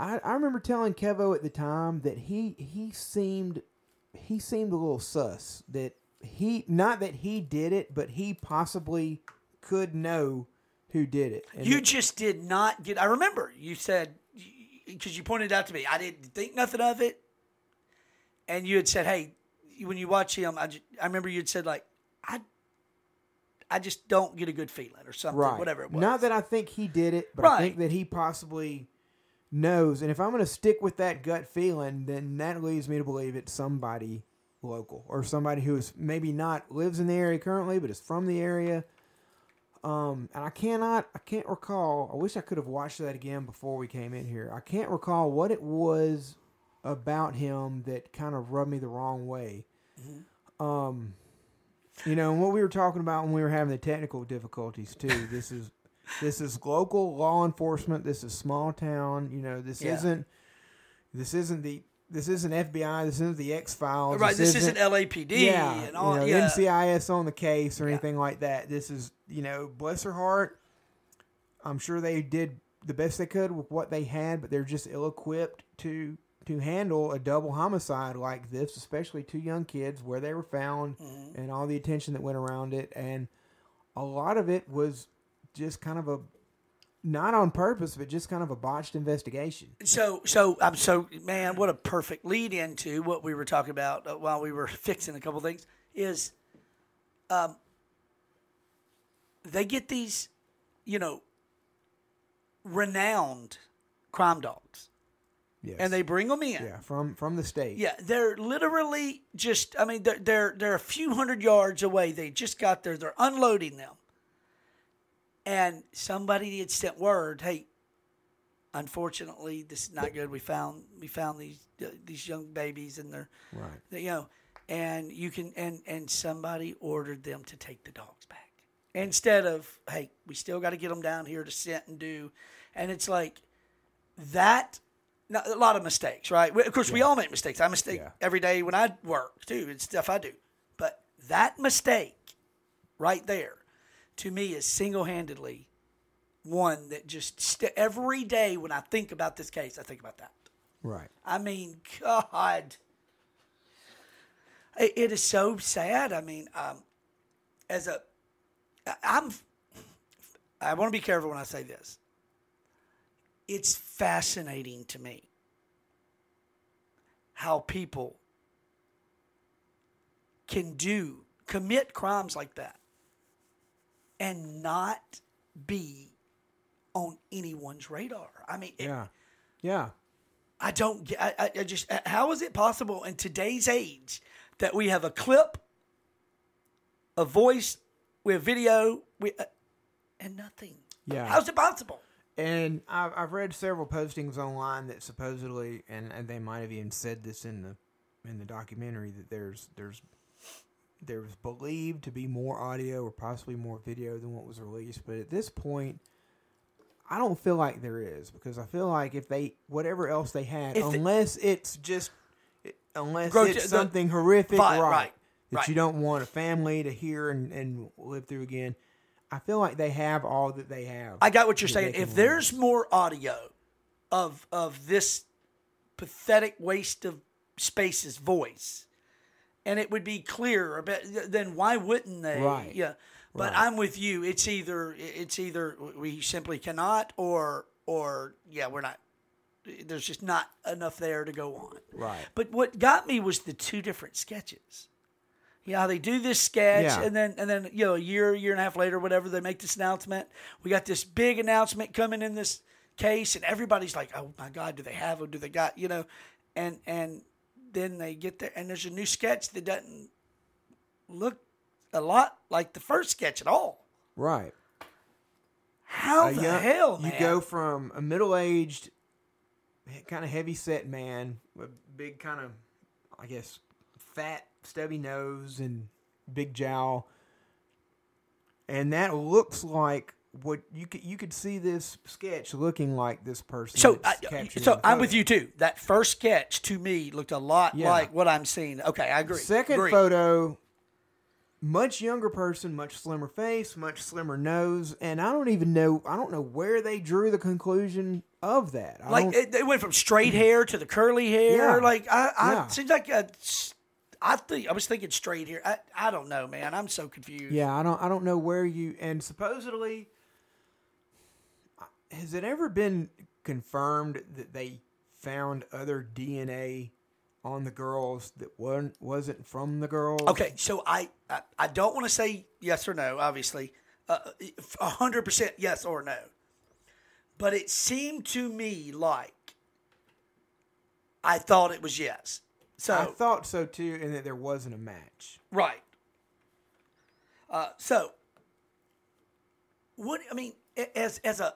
I I remember telling Kevo at the time that he he seemed he seemed a little sus that he not that he did it, but he possibly could know who did it. And You that- just did not get. I remember you said because you pointed out to me, I didn't think nothing of it, and you had said, "Hey, when you watch him, I, just, I remember you had said like, I, I just don't get a good feeling or something, right. whatever it was." Not that I think he did it, but I think that he possibly knows. And if I'm going to stick with that gut feeling, then that leads me to believe it's somebody local or somebody who is maybe not lives in the area currently, but is from the area. Um, and I cannot, I can't recall. I wish I could have watched that again before we came in here. I can't recall what it was about him that kind of rubbed me the wrong way. Um, you know, and what we were talking about when we were having the technical difficulties too. This is this is local law enforcement. This is small town. You know, this Yeah. isn't this isn't the this isn't FBI. This isn't the X Files. right. This isn't LAPD yeah, and all. you know, yeah. NCIS on the case or Yeah. anything like that. This is you know, bless her heart. I'm sure they did the best they could with what they had, but they're just ill equipped to to handle a double homicide like this, especially two young kids where they were found Mm-hmm. and all the attention that went around it. And a lot of it was just kind of a not on purpose, but just kind of a botched investigation. So, so I'm so man. What a perfect lead into what we were talking about uh, while we were fixing a couple things. Is, um, they get these, you know, renowned crime dogs, Yes. and they bring them in. yeah, from from the state. Yeah, they're literally just. I mean, they're they're they're a few hundred yards away. They just got there. They're unloading them, and somebody had sent word, "Hey, unfortunately, this is not good. We found we found these uh, these young babies, and they're Right. they- you know, and you can and and somebody ordered them to take the dogs back instead of hey, we still got to get them down here to sit and do, and it's like that. No, a lot of mistakes, right? Of course, we all make mistakes. I mistake Yeah. every day when I work too. It's stuff I do, but that mistake right there, to me, is single handedly one that just st- every day when I think about this case, I think about that. Right. I mean, God, it, it is so sad. I mean, um, as a, I'm, I want to be careful when I say this. It's fascinating to me how people can do commit crimes like that and not be on anyone's radar. I mean, it- Yeah. Yeah. I don't get. I, I- I just. How is it possible in today's age that we have a clip, a voice, we have video, we uh, and nothing? Yeah. How's it possible? And I've, I've read several postings online that supposedly, and, and they might have even said this in the in the documentary that there's there's there was believed to be more audio or possibly more video than what was released. But at this point, I don't feel like there is because I feel like if they whatever else they had, If unless it's just unless Grot- it's the- something horrific, Vi- right, right, that right. you don't want a family to hear and, and live through again. I feel like they have all that they have. I got what you're saying. If there's more audio of of this pathetic waste of space's voice, and it would be clearer, but then why wouldn't they? Right. Yeah. But Right. I'm with you. It's either it's either we simply cannot, or or yeah, we're not. There's just not enough there to go on. Right. But what got me was the two different sketches. You know, they do this sketch Yeah. and then and then you know, a year, year and a half later, whatever, they make this announcement. We got this big announcement coming in this case and everybody's like, Oh my God, do they have them? Do they got you know? And and then they get there and there's a new sketch that doesn't look a lot like the first sketch at all. right. How A the young- hell, man? You go from a middle-aged, kind of heavy-set man, with big kind of, I guess, fat, stubby nose and big jowl, and that looks like what you could you could see this sketch looking like this person. So, I, uh, so I'm with you too. That first sketch to me looked a lot Yeah. like what I'm seeing. Okay, I agree. Second Agree. photo, much younger person, much slimmer face, much slimmer nose, and I don't even know. I don't know where they drew the conclusion of that. I Like don't- it, went from straight hair to the curly hair. Yeah. Like I, I Yeah. seems like a, I think I was thinking straight here. I, I don't know, man. I'm so confused. Yeah, I don't I don't know where you and supposedly has it ever been confirmed that they found other DNA on the girls that wasn't wasn't from the girls? Okay, so I I, I don't want to say yes or no. Obviously, Uh, a hundred percent yes or no. But it seemed to me like I thought it was yes. So I thought so too, and that there wasn't a match. Right. Uh, so, what I mean, as as a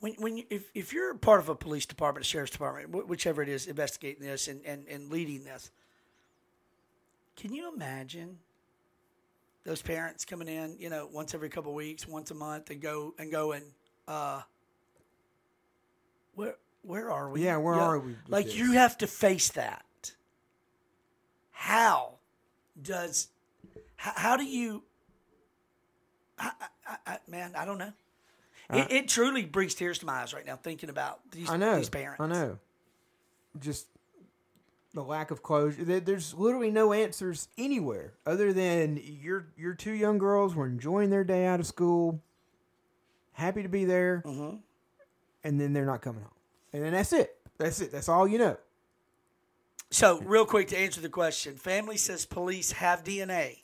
when when you, if if you're part of a police department, a sheriff's department, whichever it is, investigating this and, and, and leading this, can you imagine those parents coming in, you know, once every couple of weeks, once a month, and go and go and uh, where where are we? Yeah, where are we Like you have to face that. How does how, how do you? I, I, I, man, I don't know. It, it truly brings tears to my eyes right now thinking about these I know. these parents. I know. Just the lack of closure. There's literally no answers anywhere other than your your two young girls were enjoying their day out of school, happy to be there, Mm-hmm. and then they're not coming home, and then that's it. That's it. That's all you know. So, real quick to answer the question, family says police have DNA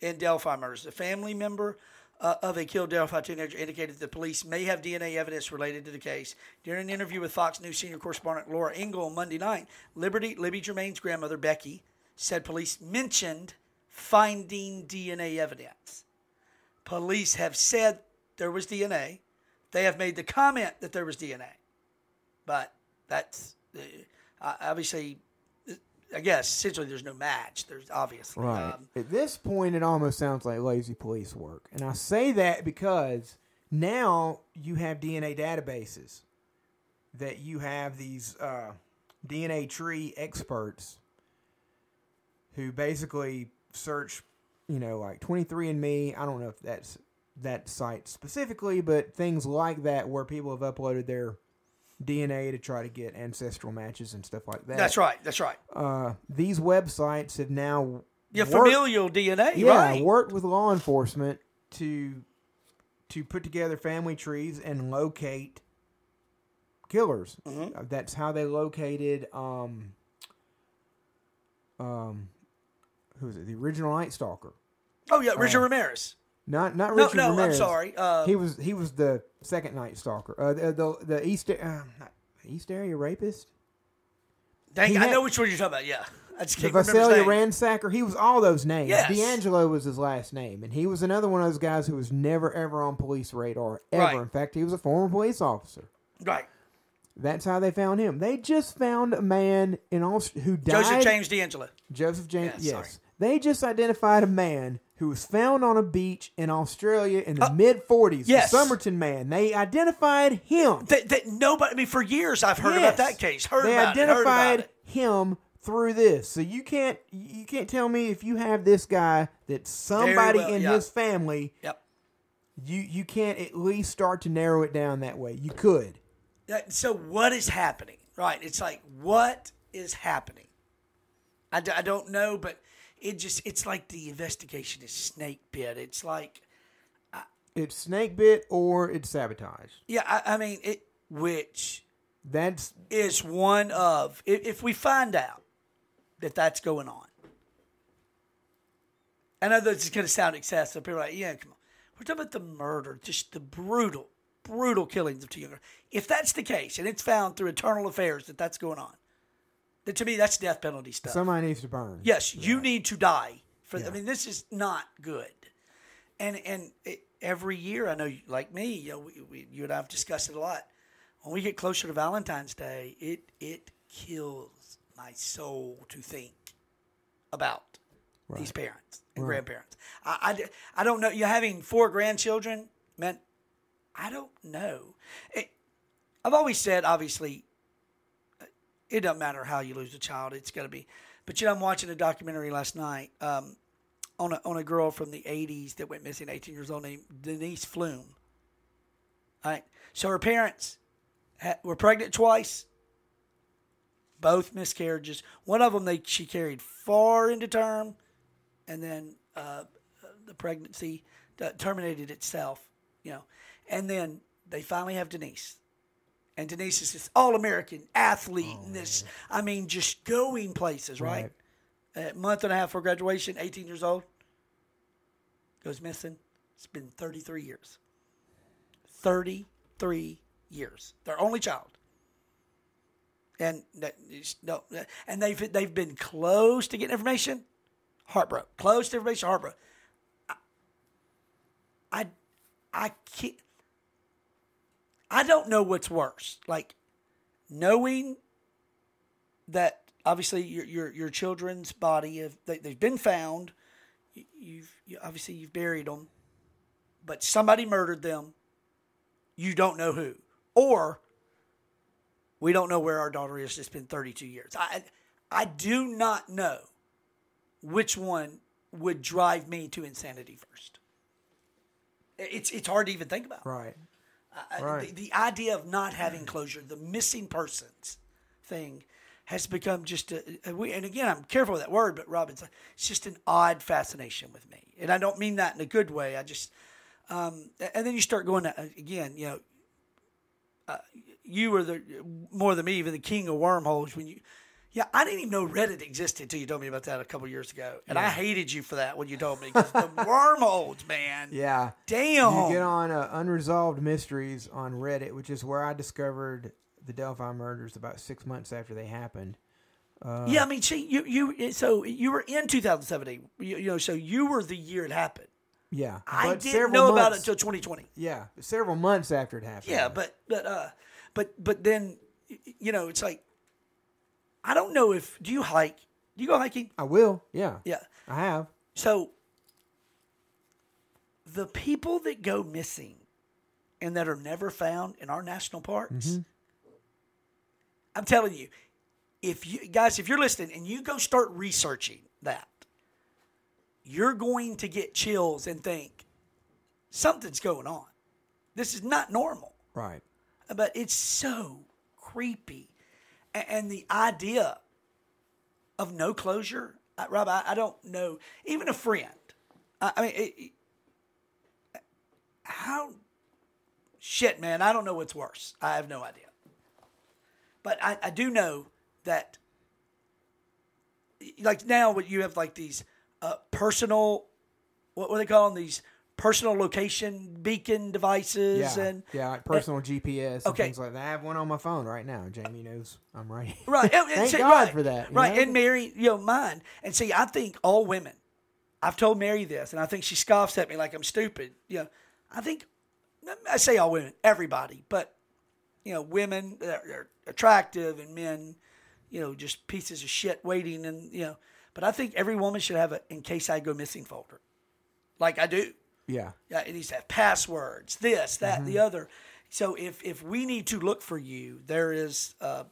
in Delphi murders. A family member uh, of a killed Delphi teenager indicated the police may have DNA evidence related to the case. During an interview with Fox News senior correspondent Laura Ingle on Monday night, Liberty Libby German's grandmother Becky said police mentioned finding DNA evidence. Police have said there was DNA. They have made the comment that there was DNA, but that's uh, obviously. I guess essentially there's no match. There's obviously Right. Um, At this point, it almost sounds like lazy police work. And I say that because now you have DNA databases that you have these uh, DNA tree experts who basically search, you know, like 23andMe. I don't know if that's that site specifically, but things like that where people have uploaded their DNA to try to get ancestral matches and stuff like that. that's right. That's right. Uh, these websites have now Yeah, worked- familial DNA. yeah, right. worked with law enforcement to to put together family trees and locate killers. Mm-hmm. Uh, That's how they located um um who was it? The original Night Stalker. Oh yeah, Richard Ramirez. Not not No, Richard no, I'm sorry, uh, he was he was the second Night Stalker. Uh, the the, the East uh, East Area Rapist. Dang, he I had- know which one you're talking about. Yeah, I just The can't his name. Ransacker. He was all those names. Yes. DeAngelo was his last name, and he was another one of those guys who was never ever on police radar ever. Right. In fact, he was a former police officer. Right, That's how they found him. They just found a man in Aust- who died. Joseph James DeAngelo. Joseph James. Yeah, yes. sorry. They just identified a man who was found on a beach in Australia in the mid 40s. Uh, yes. The Somerton man. They identified him. That, that nobody. I mean, for years I've heard about that case. Heard they about it. Heard about identified him through this. So you can't you can't tell me if you have this guy that somebody well, in yeah. his family Yep. you you can't at least start to narrow it down that way. You could. So what is happening? Right. It's like what is happening? I, d- I don't know, but it just it's like the investigation is snake bit. It's like It's snake bit or it's sabotage. yeah. I, I mean it. Which That's is one of if, if we find out that that's going on. I know this is going to sound excessive. People are like, yeah, come on. We're talking about the murder, just the brutal, brutal killings of two young girls. If that's the case, and it's found through internal affairs that that's going on, to me that's death penalty stuff. somebody needs to burn. Yes, you need to die. For I mean, this is not good. And and it, every year, I know, you- like me, you know, we, we, you and I have discussed it a lot. When we get closer to Valentine's Day, it it kills my soul to think about these parents and grandparents. I I don't know. You having four grandchildren meant I don't know. It, I've always said, obviously, it doesn't matter how you lose a child. It's got to be. But you know, I'm watching a documentary last night um, on a on a girl from the '80s that went missing, 18 years old, named Denise Pflum. All right. So her parents ha- were pregnant twice. Both miscarriages. One of them they she carried far into term, and then uh, the pregnancy terminated itself. You know, and then they finally have Denise. And Denise is this all American athlete oh, and this, I mean, just going places, right? A month and a half for graduation, 18 years old, goes missing. It's been 33 years. 33 years. Their only child. And that is, no, and they've they've been close to getting information, heartbroken. Close to information, heartbroken. I, I, I can't. I don't know what's worse, like knowing that obviously your your, your children's body have they, they've been found. You- You've you, obviously you've buried them, but somebody murdered them. You don't know who, or we don't know where our daughter is. It's been 32 years. I I do not know which one would drive me to insanity first. It's it's hard to even think about. Right. I- Right. The, the idea of not having closure, the missing persons thing, has become just a, a we, and again I'm careful with that word, but Robb, it's, it's just an odd fascination with me, and I don't mean that in a good way. I just, um, and then you start going uh, again, you know, uh, you were the more than me, even the king of wormholes when you. Yeah, I didn't even know Reddit existed until you told me about that a couple years ago, and I hated you for that when you told me 'cause the wormholes, man. Yeah. Damn. You get on uh, Unresolved Mysteries on Reddit, which is where I discovered the Delphi murders about six months after they happened. Yeah, I mean, see, you you so you were in 2017. You, you know, so you were the year it happened. Yeah. I didn't know about it until 2020. Yeah. Several months after it happened. Yeah, but but uh, but but then you know, it's like I don't know if do you hike? Do you go hiking? I will. Yeah. Yeah. I have. So the people that go missing and that are never found in our national parks, mm-hmm. I'm telling you, if you guys, if you're listening and you go start researching that, you're going to get chills and think something's going on. This is not normal Right. but it's so creepy. And the idea of no closure, Robb, I, I don't know. Even a friend, I, I mean, it, it- how shit, man. I don't know what's worse. I have no idea. But I, I do know that, like now, what you have like these uh, personal, what, what they call them? These personal location beacon devices Yeah, and yeah, like personal GPS and okay. things like that. I have one on my phone right now. Jamie knows I'm right. Right. and- and Thank see, God right, for that. Right. know? And Mary, you know, mine. And see, I think all women, I've told Mary this, and I think she scoffs at me like I'm stupid. You know, I think, I say all women, everybody, but, you know, women, they're, they're attractive and men, you know, just pieces of shit waiting. And, you know, but I think every woman should have a in case I go missing folder. Like I do. Yeah, Yeah, it needs to have passwords, this, that, the Mm-hmm. other. So if if we need to look for you, there is uh,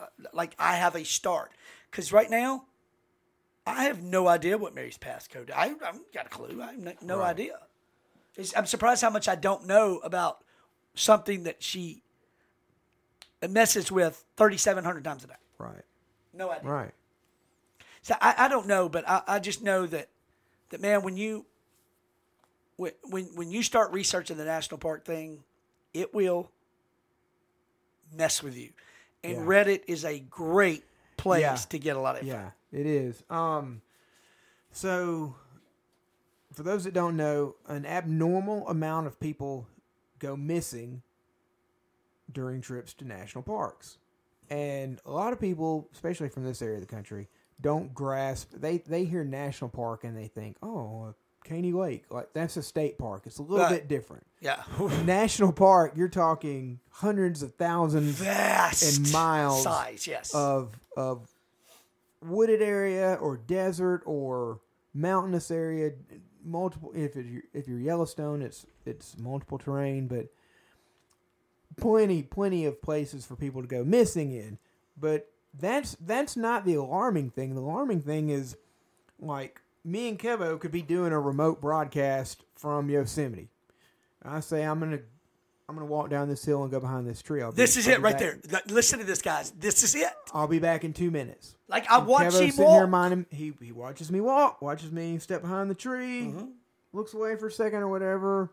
uh, like I have a start because right now I have no idea what Mary's passcode. I I haven't got a clue. I have no, no Right. idea. It's, I'm surprised how much I don't know about something that she messes with 3,700 times a day. right, No idea. right. So I, I don't know, but I, I just know that that man, when you when when when you start researching the national park thing, it will mess with you. And Yeah. Reddit is a great place Yeah. to get a lot of Yeah, it is. Um, so for those that don't know, an abnormal amount of people go missing during trips to national parks, and a lot of people, especially from this area of the country, don't grasp. They they hear national park and they think, oh, Caney Lake, like that's a state park. It's a little Right. bit different. Yeah. National park, you're talking hundreds of thousands Vast and miles size, yes. of of wooded area or desert or mountainous area multiple if it, if you're Yellowstone it's it's multiple terrain but plenty plenty of places for people to go missing in but that's that's not the alarming thing the alarming thing is like me and Kevo could be doing a remote broadcast from Yosemite I say I'm gonna I'm gonna walk down this hill and go behind this tree I'll be- this is I'll it right back- there. Listen to this, guys. This is it. I'll be back in two minutes. Like I watch Kevo's him sitting here walk. minding. He he watches me walk, watches me step behind the tree, Mm-hmm. looks away for a second or whatever.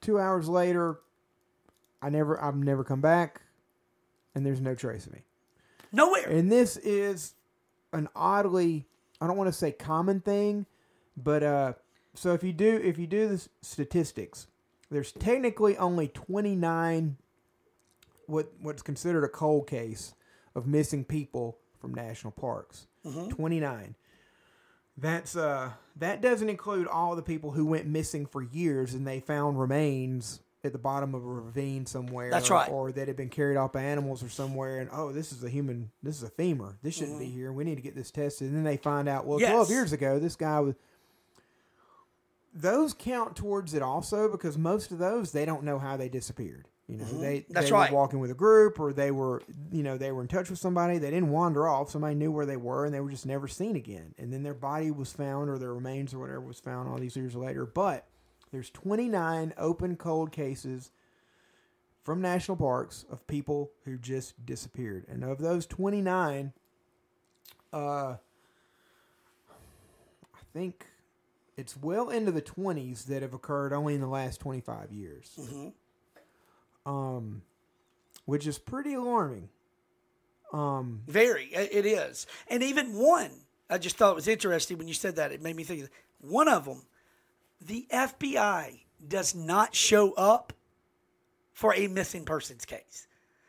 Two hours later, I never I've never come back, and there's no trace of me. Nowhere. And this is an oddly I don't want to say common thing, but uh, so if you do if you do the statistics, there's technically only 29 what what's considered a cold case of missing people from national parks. 29. That's uh that doesn't include all the people who went missing for years and they found remains at the bottom of a ravine somewhere. That's right. Or that had been carried off by animals or somewhere and oh this is a human this is a femur. This shouldn't be here. We need to get this tested. And then they find out, well Mm-hmm. Yes. twelve years ago this guy was those count towards it also because most of those they don't know how they disappeared. You know, they Mm-hmm. That's they right. were walking with a group or they were you know they were in touch with somebody. They didn't wander off. Somebody knew where they were and they were just never seen again. And then their body was found or their remains or whatever was found all these years later. But there's 29 open cold cases from national parks of people who just disappeared. And of those 29, uh, I think it's well into the 20s that have occurred only in the last 25 years. Um, which is pretty alarming. Um, Very, it is. And even one, I just thought it was interesting when you said that. It made me think of one of them. The FBI does not show up for a missing persons case.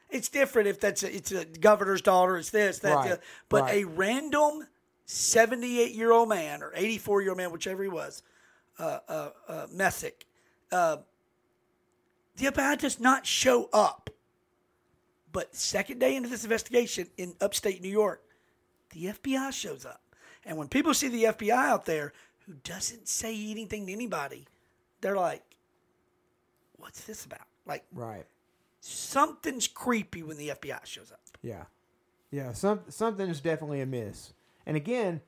It's different if that's a, it's a governor's daughter, it's this, that, Right, the- but right. a random seventy-eight-year-old man or eighty-four-year-old man, whichever he was, uh, uh, uh, Messick, uh, the FBI does not show up. But second day into this investigation in upstate New York, the FBI shows up. And when people see the FBI out there who doesn't say anything to anybody, they're like, what's this about? Like, right. something's creepy when the FBI shows up. Yeah, yeah. Some something is definitely amiss. And again,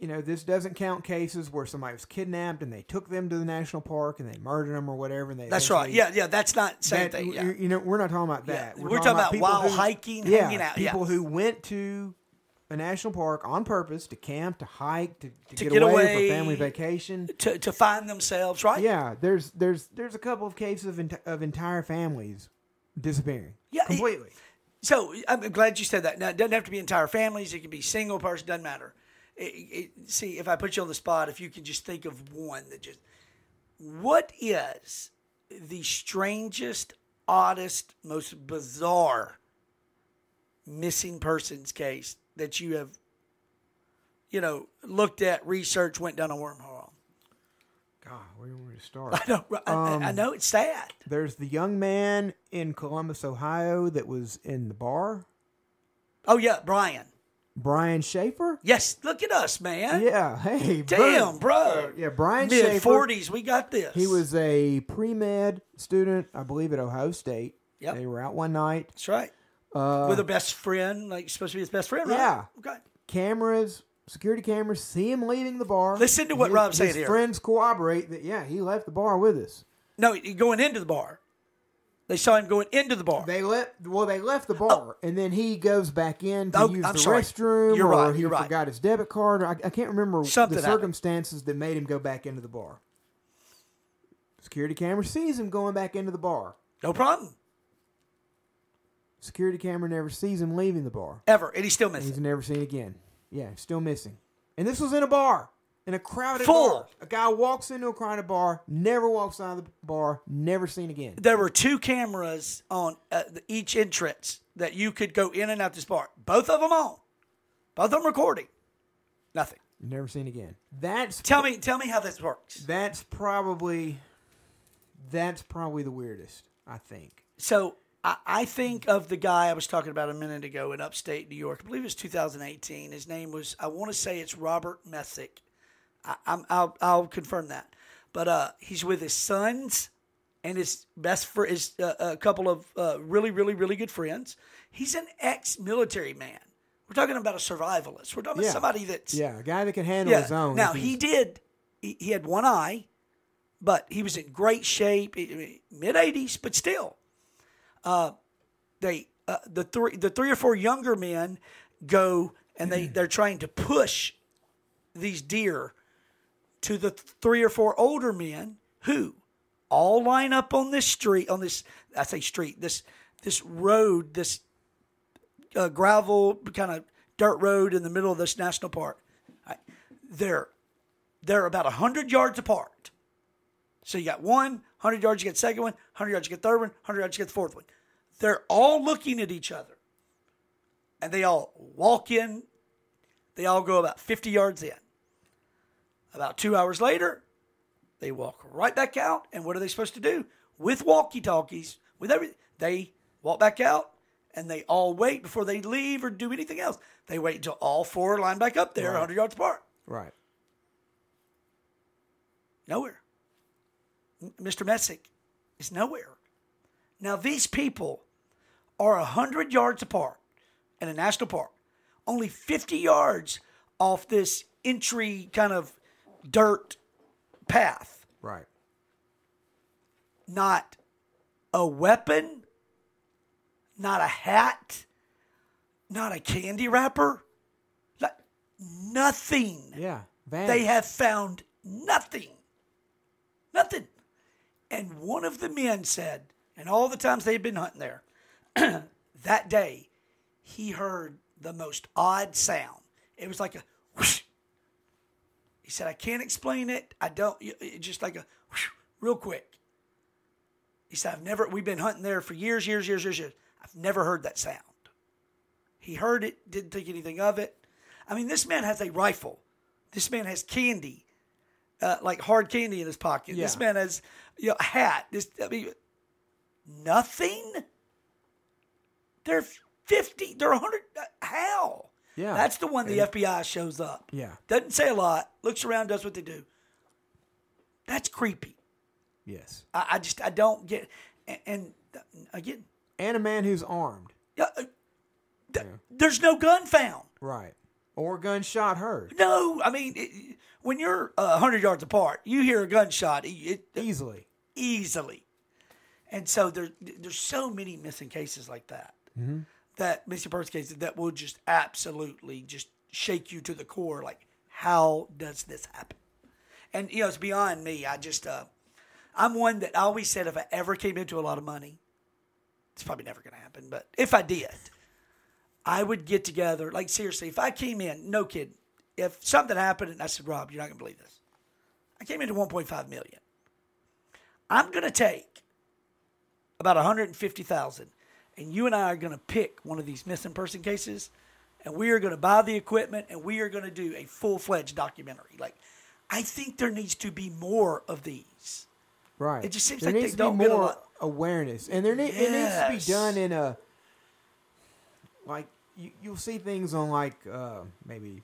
you know, this doesn't count cases where somebody was kidnapped and they took them to the national park and they murdered them or whatever. And they That's right. Yeah, yeah, that's not same that- thing. Yeah. You know, we're not talking about that. Yeah, we're talking about people wild who- hiking, yeah, hanging out, yeah. People who went to a national park on purpose to camp, to hike, to, to, To get, get away, away. for family vacation. To, to find themselves, right? Yeah, there's there's there's a couple of cases of, enti- of entire families disappearing. Yeah, it- completely. So I'm glad you said that. Now, it doesn't have to be entire families. It can be single person. Doesn't matter. it, it, see if I put you on the spot, if you could just think of one that just what is the strangest, oddest, most bizarre missing persons case that you have, you know, looked at, researched, went down a wormhole? God, where do you want me to start? I know, I, I- I um, know it's sad. There's the young man in Columbus, Ohio, that was in the bar. Oh yeah, Brian. Brian Shaffer. Yes, look at us, man. Yeah. Hey. Damn, bro. Uh, yeah, Brian Mid Shaffer. forties, we got this. He was a pre med student, I believe, at Ohio State. Yep. They were out one night. That's right. With uh, a best friend, like supposed to be his best friend, right? Yeah. Okay. Cameras, security cameras, see him leaving the bar. Listen to what His- Robb's saying his here. friends corroborate that, yeah, he left the bar with us. No, he- going into the bar. They saw him going into the bar. They left. Well, they left the bar, oh. and then he goes back in to Oh, use I'm the sorry. restroom, You're or right, he you're right. forgot his debit card. Or I, I can't remember Something the happened. circumstances that made him go back into the bar. Security camera sees him going back into the bar. no problem. Security camera never sees him leaving the bar. Ever. And he's still And missing. he's never seen again. Yeah, still missing. And this was in a bar, in a crowded Full. bar. A guy walks into a crowded bar, never walks out of the bar, never seen again. there were two cameras on uh, each entrance that you could go in and out this bar. Both of them on. Both of them recording. Nothing. Never seen again. That's Tell me, tell me how this works. that's probably that's probably the weirdest. I think. So I, I think of the guy I was talking about a minute ago in upstate New York. I believe it was 2018. His name was I want to say it's Robert Messick. I, I'm, I'll I'll confirm that. But uh, he's with his sons and his best for his uh, a couple of uh, really really really good friends. He's an ex-military man. We're talking about a survivalist. We're talking about somebody that's Yeah, a guy that can handle yeah. his own. Now he did. He, he had one eye, but he was in great shape. Mid eighties, but still. Uh, they uh, the three the three or four younger men go and they they're trying to push these deer to the three or four older men who all line up on this street on this I say street this this road this uh, gravel kind of dirt road in the middle of this national park. Right. They're they're about hundred yards apart. So you got one, 100 yards, you get second one, 100 yards, you get third one, 100 yards, you get the fourth one. They're all looking at each other. And they all walk in. They all go about 50 yards in. About two hours later, they walk right back out. And what are they supposed to do? With walkie talkies, with everything, they walk back out and they all wait before they leave or do anything else. They wait until all four line back up there, 100 yards apart. right. Nowhere. Mr. Messick is nowhere. Now, these people are 100 yards apart in a national park, only 50 yards off this entry kind of dirt path. Right. Not a weapon, not a hat, not a candy wrapper, like nothing. Yeah. They have found nothing. Nothing. And one of the men said, and all the times they've been hunting there, that day, he heard the most odd sound. It was like a whoosh. He said, I can't explain it. I don't, just like a whoosh, real quick. He said, I've never, we've been hunting there for years, years, years, years, years. I've never heard that sound. He heard it, didn't think anything of it. I mean, this man has a rifle. This man has candy, uh, like hard candy in his pocket. This man has you know, a hat. This, I mean, nothing. They're fifty. They're hundred. uh, How? Yeah. that's the one the FBI shows up. Yeah. doesn't say a lot. Looks around, does what they do. That's creepy. Yes. I, I just I don't get. And, and uh, again, And a man who's armed. yeah, uh, th- there's no gun found. Right. Or gunshot heard. No, I mean, it, when you're uh, 100 yards apart, you hear a gunshot it, it, Easily. easily. And so there, there's so many missing cases like that. That missing person cases that will just absolutely just shake you to the core. Like, how does this happen? And, you know, it's beyond me. I just, uh, I'm one that I always said if I ever came into a lot of money, it's probably never going to happen, but if I did, I would get together. Like, seriously, if I came in, no kid, if something happened and I said, Robb, you're not going to believe this. I came into 1.5 million. I'm going to take about 150,000 and you and I are going to pick one of these missing person cases and we are going to buy the equipment and we are going to do a full-fledged documentary. Like I think there needs to be more of these. Right. It just seems there like they needs to don't be get a more awareness, and there ne- it needs to be done in a like you, you'll see things on like uh, maybe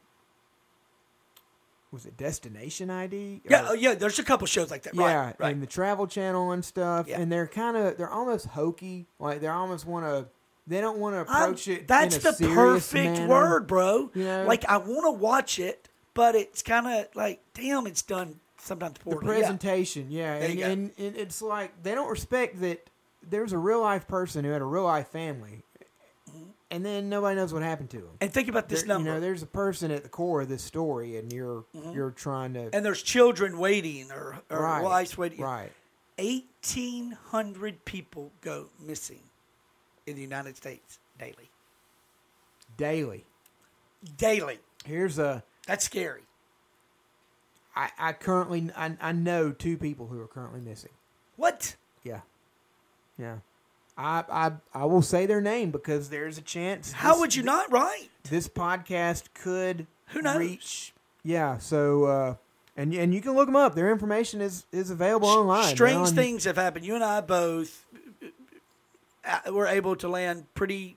was it Destination ID? Yeah, Or- oh, yeah, there's a couple shows like that. yeah, right, right. and the Travel Channel and stuff, Yeah. and they're kind of they're almost hokey. Like they almost want to. They don't want to I'm- approach it. That's in a the perfect manner. word, bro. You know? Like I want to watch it, but it's kind of like, damn, it's done sometimes the poorly. Yeah. presentation, yeah, There and, and, and it's like they don't respect that there's a real life person who had a real life family, and then nobody knows what happened to him. And think about this There- number. You know, there's a person at the core of this story, and you're mm-hmm. you're trying to and there's children waiting or, or right, wives waiting. right. 1,800 people go missing in the United States daily. Daily. Daily. Here's a. That's scary. I, I currently I, I know two people who are currently missing. What? Yeah, yeah. I I I will say their name because there's a chance. How this- would you not? Right. This podcast could Who knows? reach. Yeah. So uh, and and you can look them up. Their information is is available online. Strange on- things have happened. You and I both uh, were able to land pretty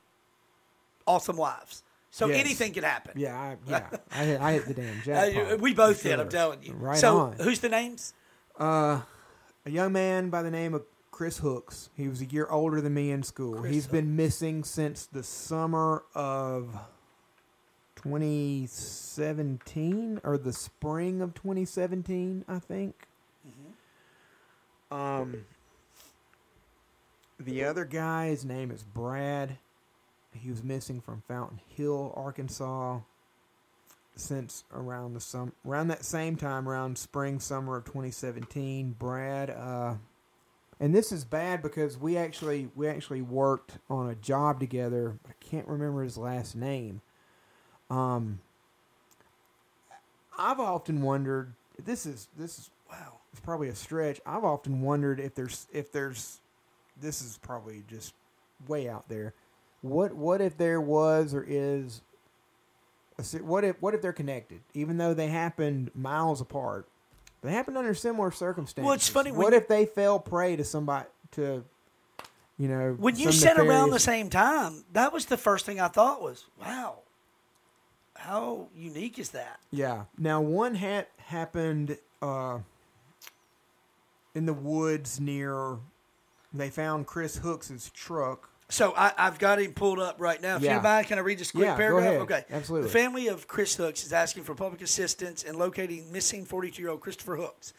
awesome wives. So Yes. anything can happen. Yeah, I, yeah. I, hit, I hit the damn Uh, jackpot. we both did. I'm telling you. Right so on. who's the names? Uh, a young man by the name of Chris Hooks. He was a year older than me in school. Chris He's been missing since the summer of 2017 or the spring of 2017, I think. Mm-hmm. Um, the other guy, his name is Brad. He was missing from Fountain Hill, Arkansas, since around the sum around that same time, around spring summer of 2017. Brad, uh, and this is bad because we actually we actually worked on a job together. I can't remember his last name. Um, I've often wondered. This is this is Wow. it's probably a stretch. I've often wondered if there's if there's this is probably just way out there. What what if there was or is what if what if they're connected even though they happened miles apart? They happened under similar circumstances. Well, it's funny What if they fell prey to somebody to you know When you said around the same time, that was the first thing I thought was, wow, how unique is that? Yeah. Now one ha- happened uh, in the woods near. They found Chris Hooks's truck. So I, I've got him pulled up right now. If Yeah. you mind, can I read this quick Yeah, paragraph? Okay. Absolutely. The family of Chris Hooks is asking for public assistance in locating missing 42 year old Christopher Hooks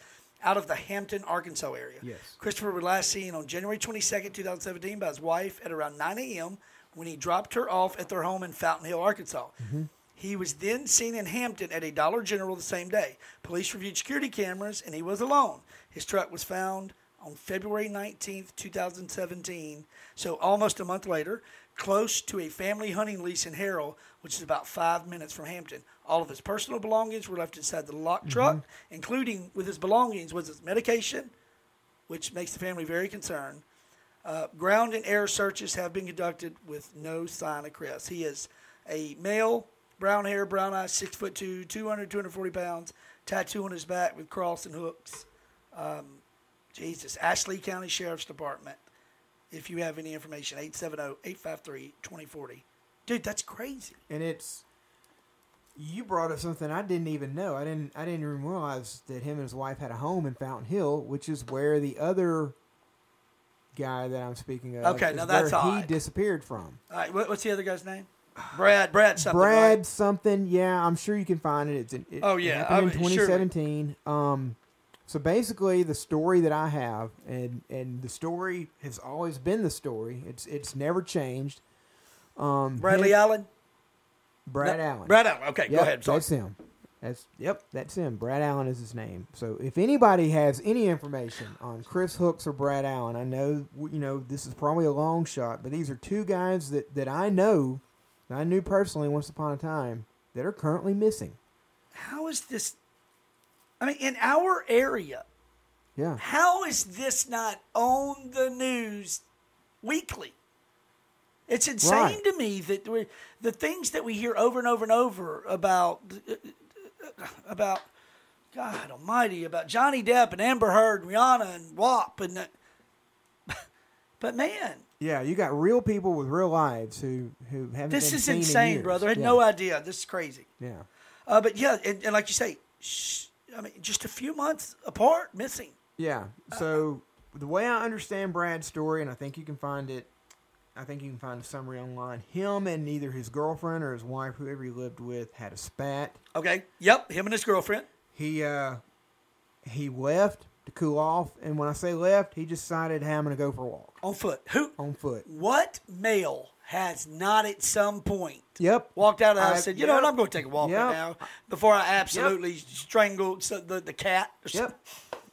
out of the Hampton, Arkansas area. Yes. Christopher was last seen on January 22nd, 2017 by his wife at around 9 a.m. when he dropped her off at their home in Fountain Hill, Arkansas. Mm-hmm. He was then seen in Hampton at a Dollar General the same day. Police reviewed security cameras and he was alone. His truck was found on February 19th, 2017, so almost a month later, close to a family hunting lease in Harrell, which is about five minutes from Hampton. All of his personal belongings were left inside the locked truck, including with his belongings was his medication, which makes the family very concerned. Uh, ground and air searches have been conducted with no sign of Chris. He is a male, brown hair, brown eyes, six foot two, 200, 240 pounds, tattoo on his back with cross and hooks. Um, Jesus, Ashley County Sheriff's Department. If you have any information, 870-853-2040. Dude, that's crazy. and it's you brought up something I didn't even know. I didn't I didn't even realize that him and his wife had a home in Fountain Hill, which is where the other guy that I'm speaking of. Okay, now that's where he disappeared from. All right, what's the other guy's name? Brad. Brad something. Brad right? something, yeah, I'm sure you can find it. It's in, it Oh, yeah, happened I in mean, surely. 2017. Um, so basically, the story that I have, and and the story has always been the story. It's it's never changed. Um, Bradley him- Allen. Brad No, Allen. Brad Allen. Okay, Yep, go ahead. Sorry. That's him. That's yep, that's him. Brad Allen is his name. So if anybody has any information on Chris Hooks or Brad Allen, I know you know this is probably a long shot, but these are two guys that that I know, that I knew personally once upon a time that are currently missing. how is this? I mean, in our area, Yeah. how is this not on the news weekly? It's insane Right. to me that we, the things that we hear over and over and over about about God Almighty about Johnny Depp and Amber Heard, and Rihanna and WAP and that. But man, Yeah, you got real people with real lives who who haven't. this is in insane, years. brother. I had yeah. no idea. This is crazy. Yeah. Uh, but yeah, and, and like you say, sh- I mean, just a few months apart, missing. Yeah. So the way I understand Brad's story, and I think you can find it, I think you can find a summary online. Him and either his girlfriend or his wife, whoever he lived with, had a spat. Okay. Yep. Him and his girlfriend. He uh he left to cool off, and when I say left, he just decided, "Hey, I'm gonna go for a walk on foot. Who? on foot." What male has not at some point Yep. walked out of the house I- and said, "You know what? I'm going to take a walk Yep. right now before I absolutely strangle the the cat." or Yep. something."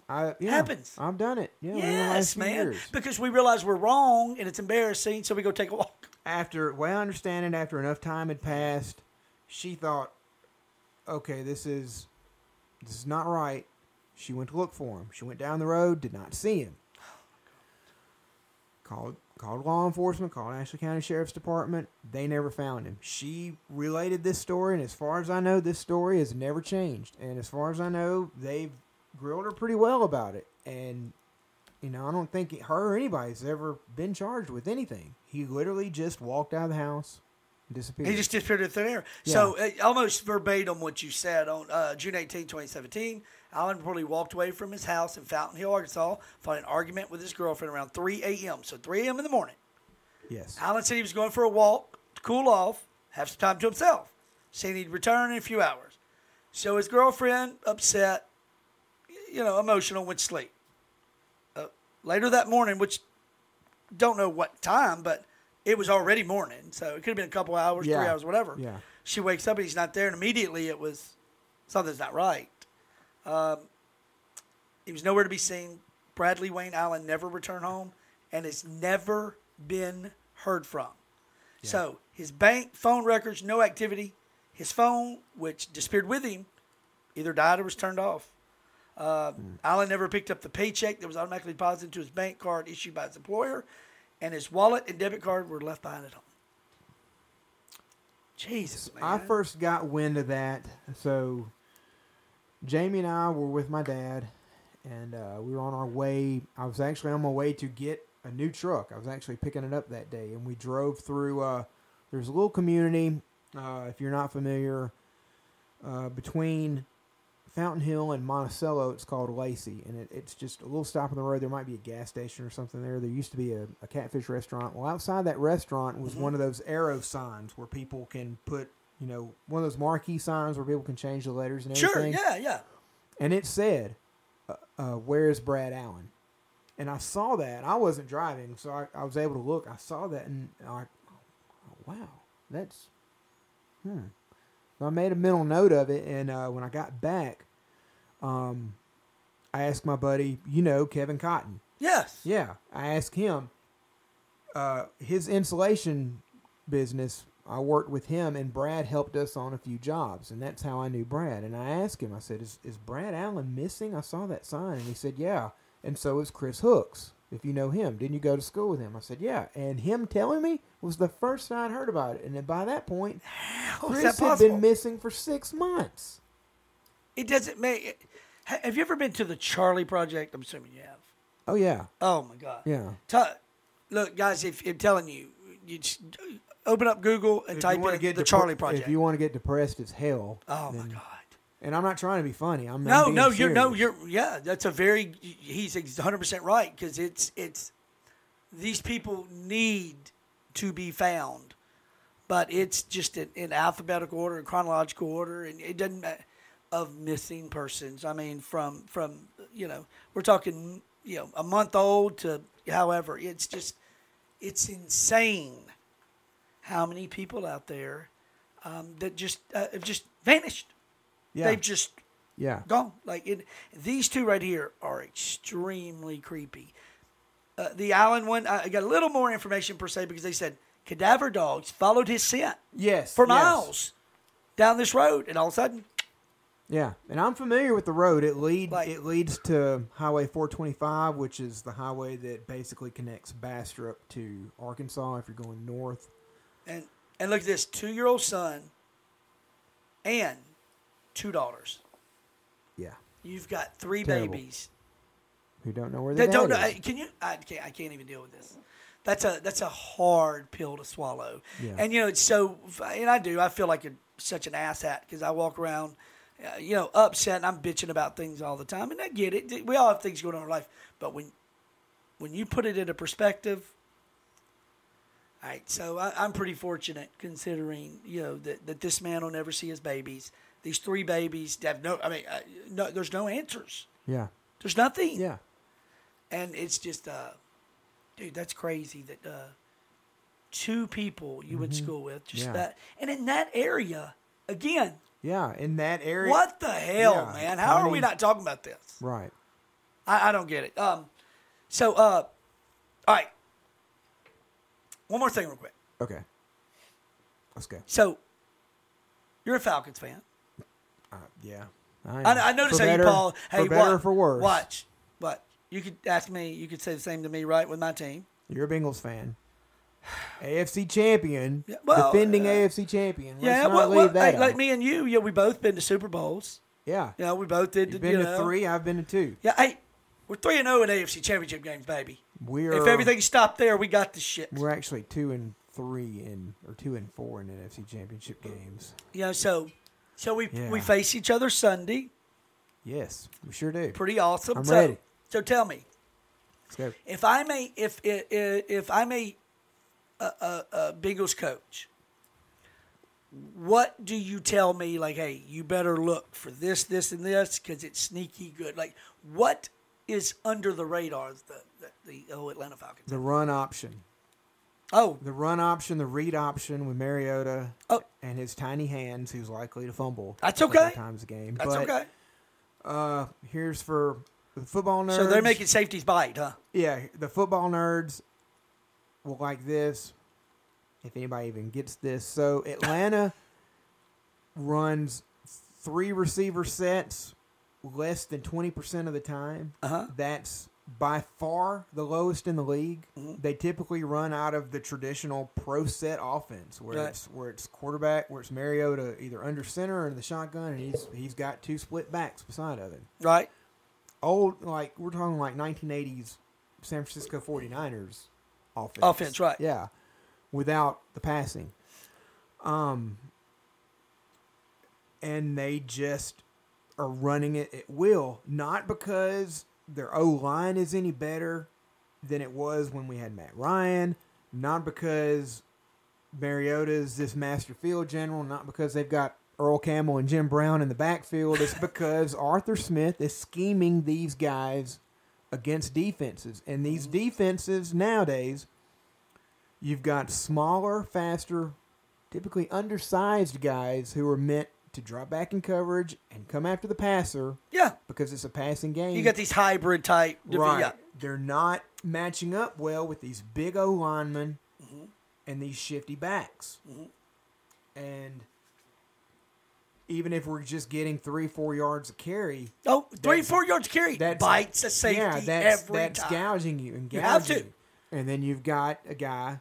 I, yeah, Happens. I've done it. Yeah, Yes, man. Because we realize we're wrong and it's embarrassing, so we go take a walk. after well, I understand it. After enough time had passed, she thought, "Okay, this is this is not right." She went to look for him. She went down the road, did not see him. Called called law enforcement, called Ashley County Sheriff's Department. They never found him. She related this story, and as far as I know, this story has never changed. And as far as I know, they've grilled her pretty well about it. And you know, I don't think her or anybody's ever been charged with anything. He literally just walked out of the house, disappeared. He just disappeared into thin air. So uh, almost verbatim what you said on uh, June 18, 2017. Allen reportedly walked away from his house in Fountain Hill, Arkansas, following an argument with his girlfriend around 3 a.m. So 3 a.m. in the morning. yes, Allen said he was going for a walk to cool off, have some time to himself, saying he'd return in a few hours. So his girlfriend, upset, you know, emotional, went to sleep. Uh, later that morning, which don't know what time, but it was already morning, so it could have been a couple hours, three hours, whatever. Yeah. She wakes up and he's not there, and immediately it was something's not right. Um, he was nowhere to be seen. Bradley Wayne Allen never returned home and has never been heard from. So his bank phone records, no activity. His phone, which disappeared with him, either died or was turned off. Uh, Allen never picked up the paycheck that was automatically deposited to his bank card issued by his employer, and his wallet and debit card were left behind at home. Jesus, man. I first got wind of that. So Jamie and I were with my dad, and uh, we were on our way. I was actually on my way to get a new truck. I was actually picking it up that day, and we drove through. Uh, there's a little community, uh, if you're not familiar, uh, between Fountain Hill and Monticello. It's called Lacey, and it, it's just a little stop on the road. There might be a gas station or something there. There used to be a, a catfish restaurant. Well, outside that restaurant was one of those arrow signs where people can put, you know, one of those marquee signs where people can change the letters and everything. sure, yeah, yeah. And it said, uh, uh, "Where's Brad Allen?" And I saw that. I wasn't driving, so I, I was able to look. I saw that, and I, oh, wow, that's, hmm. So I made a mental note of it, and uh, when I got back, um, I asked my buddy, you know, Kevin Cotton. Yes. Yeah, I asked him. Uh, his insulation business, I worked with him, and Brad helped us on a few jobs, and that's how I knew Brad. And I asked him, I said, "Is is Brad Allen missing?" I saw that sign, and he said, "Yeah." And so is Chris Hooks. If you know him, didn't you go to school with him? I said, "Yeah." And him telling me was the first I'd heard about it, and then by that point, How is Chris that had been missing for six months. It doesn't make. Have you ever been to the Charlie Project? I'm assuming you have. Oh yeah, Oh my God. yeah. Look, guys, if I'm telling you, you just open up Google and If type in the depre- Charlie Project. If you want to get depressed as hell, oh my God. And I'm not trying to be funny. I'm No, I'm no, you're no, you're yeah. That's a very. He's 100 percent right because it's it's these people need to be found, but it's just in, in alphabetical order and chronological order, and it doesn't of missing persons. I mean, from from you know, we're talking you know a month old to however. It's just it's insane how many people out there um, that just uh, have just vanished. Yeah. They've just yeah. gone. Like it, these two right here are extremely creepy. Uh, the Allen one, I got a little more information per se because they said cadaver dogs followed his scent Yes. for yes. miles down this road, and all of a sudden, Yeah, and I'm familiar with the road. It lead Like- it leads to Highway 425, which is the highway that basically connects Bastrop to Arkansas if you're going north. And and look at this two year old son and two daughters. Yeah, You've got three Terrible. babies. who don't know where they don't know. I- Can you? I can't. I can't even deal with this. That's a that's a hard pill to swallow. Yeah. And you know it's so. And I do. I feel like a, such an asshat because I walk around, uh, you know, upset and I'm bitching about things all the time. And I get it. We all have things going on in our life. But when when you put it into perspective. All right, so I, I'm pretty fortunate considering you know that, that this man will never see his babies. These three babies have no. I mean, uh, no. There's no answers. Yeah, There's nothing yeah, and it's just uh dude that's crazy that uh two people you went to school with just Mm-hmm. Yeah. that and in that area again yeah. In that area, what the hell Yeah, man how are we not talking about this Right. I, I don't get it um so uh all right one more thing real quick Okay. Let's go. so you're a falcons fan Uh, yeah. i, am. I noticed For how better- you paul hey for better what, or for worse. watch what you could ask me you could say the same to me right with my team You're a Bengals fan. AFC champion, Yeah, well, defending uh, AFC champion. Let's yeah well, well that hey, like me and you yeah we both been to super bowls Yeah. You know, we both did. You've you been to three. I've been to two. Yeah, hey, we're three and zero in AFC Championship games, baby. We're If everything stopped there, we got the shit. we're actually two and three in or two and four in NFC championship games. Yeah, so so we Yeah. we face each other Sunday. Yes, we sure do. Pretty awesome. I'm so, ready. So tell me, if I'm a if if, if I'm a, a, a, a Bengals coach, what do you tell me? Like, hey, you better look for this, this, and this because it's sneaky good. Like, what is under the radar? The the, the oh, Atlanta Falcons. The run option, Oh, the run option, the read option with Mariota Oh. and his tiny hands, who's likely to fumble. That's okay. Times a game. that's but, okay. Uh, here's for the football nerds. So they're making safeties bite, huh? Yeah, the football nerds will like this. If anybody even gets this, so Atlanta runs three receiver sets less than twenty percent of the time. Uh-huh. That's by far the lowest in the league. Mm-hmm. They typically run out of the traditional pro set offense, where Right. it's where it's quarterback, where it's Mariota either under center or the shotgun, and he's he's got two split backs beside of him Right. old like we're talking like 1980s San Francisco 49ers offense. Offense, right. Yeah. Without the passing. Um and they just are running it at will, not because their O line is any better than it was when we had Matt Ryan, not because Mariota is this master field general, not because they've got Earl Campbell and Jim Brown in the backfield. It's because Arthur Smith is scheming these guys against defenses. And these mm-hmm. defenses nowadays, you've got smaller, faster, typically undersized guys who are meant to drop back in coverage and come after the passer Yeah. because it's a passing game. You got these hybrid type. Right. Yeah. They're not matching up well with these big O linemen Mm-hmm. and these shifty backs. And even if we're just getting three, four yards of carry, Oh, three, four yards carry. That bites a safety yeah, that's, every that's time. gouging you and gouging you. And then you've got a guy,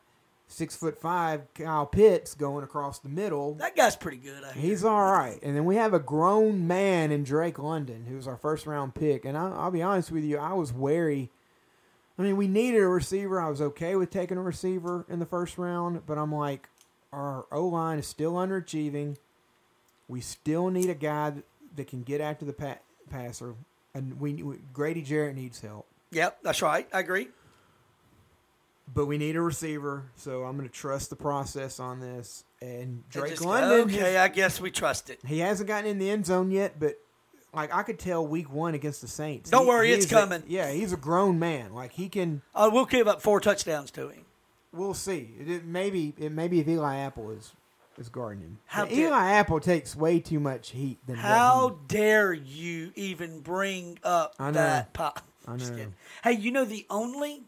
six foot five, Kyle Pitts, going across the middle. That guy's pretty good. I. He's all right. And then we have a grown man in Drake London, who's our first round pick. And I, I'll be honest with you, I was wary. I mean, we needed a receiver. I was okay with taking a receiver in the first round, but I'm like, our O line is still underachieving. We still need a guy that, that can get after the pa- passer. And we, we Grady Jarrett needs help. Yep, that's right. I agree. But we need a receiver, so I'm going to trust the process on this. And Drake just- London, Okay, I guess we trust it. He hasn't gotten in the end zone yet, but like I could tell week one against the Saints. Don't he- worry, it's he's a- coming. yeah, he's a grown man. Like he can. Uh, we'll give up four touchdowns to him. We'll see. It, it maybe it maybe if Eli Apple is is guarding him. How dare- Eli Apple takes way too much heat than How he- dare you even bring up that pop? I Just know. kidding. Hey, you know the only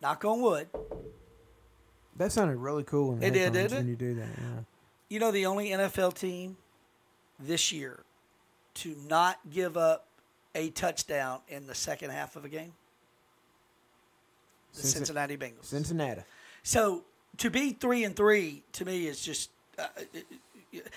knock on wood. that sounded really cool. The It did, didn't when you do that. Yeah. You know the only NFL team this year to not give up a touchdown in the second half of a game? The Cincin- Cincinnati Bengals. Cincinnati. So to be three and three to me is just, uh,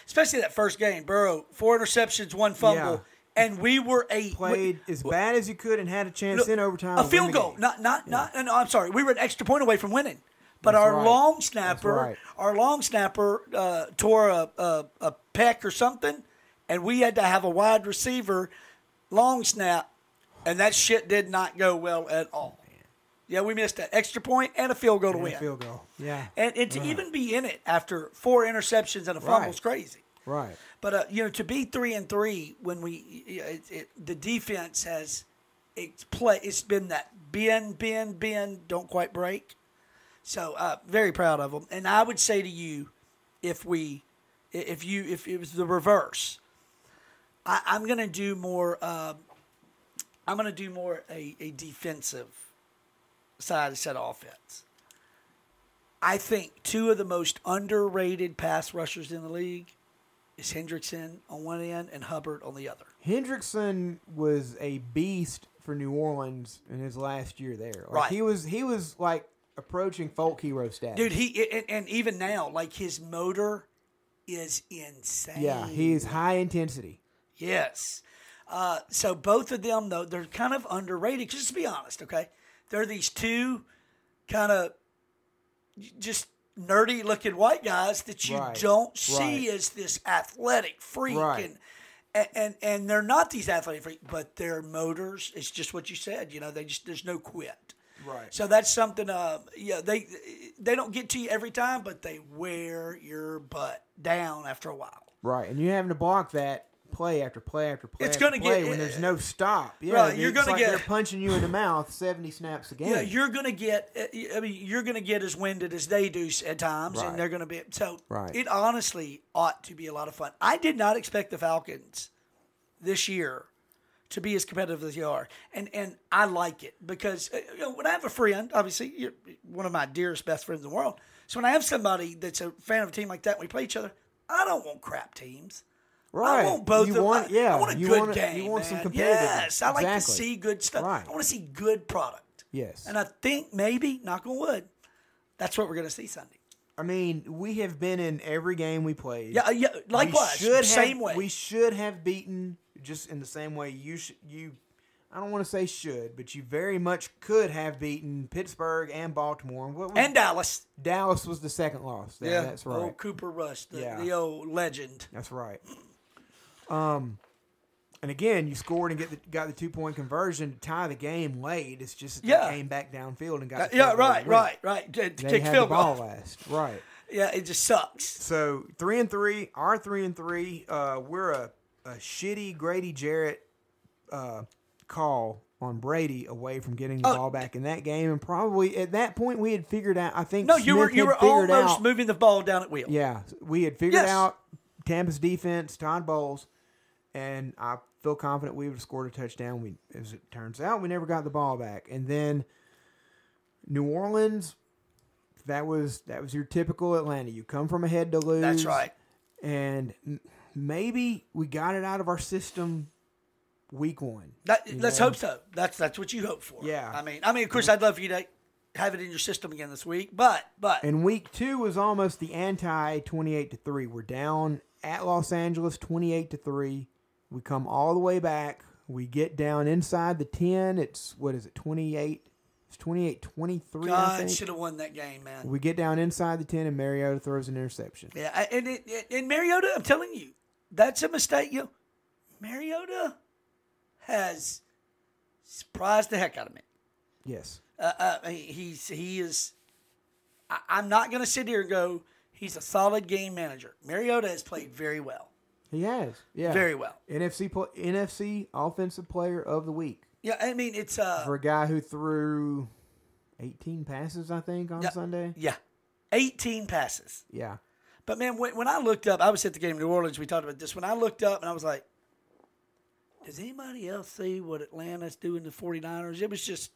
especially that first game. Burrow four interceptions, one fumble, and we were a Played as bad as you could and had a chance Look, in overtime. A field goal, not not not. No, I'm sorry. We were an extra point away from winning, but That's our right. long snapper, right. our long snapper uh, tore a, a a pec or something, and we had to have a wide receiver long snap, and that shit did not go well at all. Yeah, we missed an extra point and a field goal to And a win. field goal. Yeah. And, and to even be in it after four interceptions and a fumble is Right. crazy. Right. But uh, you know, to be three and three when we it, it, the defense has it's play it's been that bend, bend, bend, don't quite break. So uh, very proud of them. And I would say to you, if we, if you, if it was the reverse, I, I'm going to do more. Um, I'm to do more a, a defensive side of set of offense. I think two of the most underrated pass rushers in the league is Hendrickson on one end and Hubbard on the other. Hendrickson was a beast for New Orleans in his last year there. Like, Right. He was he was like approaching folk hero status. Dude, he and, and even now, like his motor is insane. yeah, he's high intensity. Yes. Uh, so both of them, though, they're kind of underrated. Just to be honest, okay, they're these two kind of just nerdy looking white guys that you Right, don't see right. as this athletic freak, Right. and, and and they're not these athletic freak, but their motors. It's just what you said. You know, they just there's no quit. Right. So that's something. Uh, yeah, they they don't get to you every time, but they wear your butt down after a while. Right, and you're having to block that play after play after play. It's gonna play get- when there's no stop. Yeah, Right, you're gonna like get- they're punching you in the mouth seventy snaps a game. Yeah, you're gonna get. uh, I mean, you're gonna get as winded as they do at times, Right. and they're gonna be. So Right. it honestly ought to be a lot of fun. I did not expect the Falcons this year to be as competitive as they are, and and I like it because uh, you know when I have a friend, obviously you're one of my dearest best friends in the world. So when I have somebody that's a fan of a team like that, and we play each other. I don't want crap teams. Right. I want both you of want, I, yeah, I want a you good want, game. You want some man. competitiveness. Yes, I like to see good stuff. Right. I want to see good product. Yes. And I think maybe, knock on wood, that's what we're going to see Sunday. I mean, we have been in every game we played. Yeah, yeah. Likewise, we should same have, way. We should have beaten just in the same way you should. You, I don't want to say should, but you very much could have beaten Pittsburgh and Baltimore. Was, and Dallas. Dallas was the second loss. Yeah, that's right. Old Cooper Rush, the, Yeah. the old legend. That's right. Um, and again, you scored and get the, got the two point conversion to tie the game late. It's just Yeah. they came back downfield and got Uh, yeah, field goal to right, right, right. To, to They kick had field the ball last, right? Yeah, it just sucks. So three and three, our three and three. Uh, we're a, a shitty Grady Jarrett uh, call on Brady away from getting the Oh, ball back in that game, and probably at that point we had figured out. I think No, you were you were almost out, moving the ball down at wheel. Yeah, we had figured Yes. out Tampa's defense, Todd Bowles, and I feel confident we would have scored a touchdown. We, as it turns out, we never got the ball back, and then New Orleans. That was that was your typical Atlanta. You come from ahead to lose. That's right. And maybe we got it out of our system week one. That, let's know? hope so. That's that's what you hope for. Yeah. I mean, I mean, of course, I'd love for you to have it in your system again this week, but but And week two was almost the anti twenty eight to three. We're down at Los Angeles twenty eight to three. We come all the way back. We get down inside the ten. It's what is it twenty eight? It's 28-23, I God think. should have won that game, man. We get down inside the ten, and Mariota throws an interception. Yeah, and it, and Mariota, I'm telling you, that's a mistake. You, know, Mariota has surprised the heck out of me. Yes, Uh, uh, he's he is. I, I'm not going to sit here and go. He's a solid game manager. Mariota has played very well, he has. Yeah, very well. NFC pl- NFC Offensive Player of the Week. Yeah, I mean it's uh for a guy who threw 18 passes, I think, on Yeah. Sunday. yeah, 18 passes. Yeah. But man, when, when I looked up, I was at the game in New Orleans. We talked about this. When I looked up and I was like, does anybody else see what Atlanta's doing to 49ers? It was just,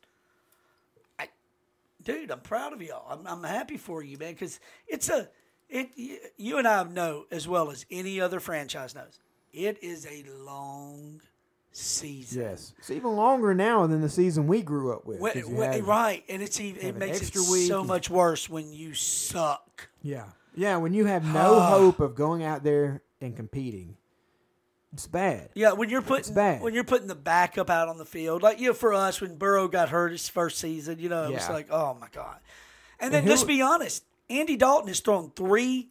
I, dude, I'm proud of y'all. I'm, I'm happy for you, man, because it's a, it. You and I know as well as any other franchise knows. It is a long season. Yes, it's even longer now than the season we grew up with. Wh- 'cause have- right, and it's even, it makes it week so much worse when you suck. Yeah, yeah. When you have no hope of going out there and competing, it's bad. Yeah, when you're putting bad. when you're putting the backup out on the field, like you know, for us when Burrow got hurt his first season, you know, it was like, oh my god. And then who- let's be honest, Andy Dalton has thrown three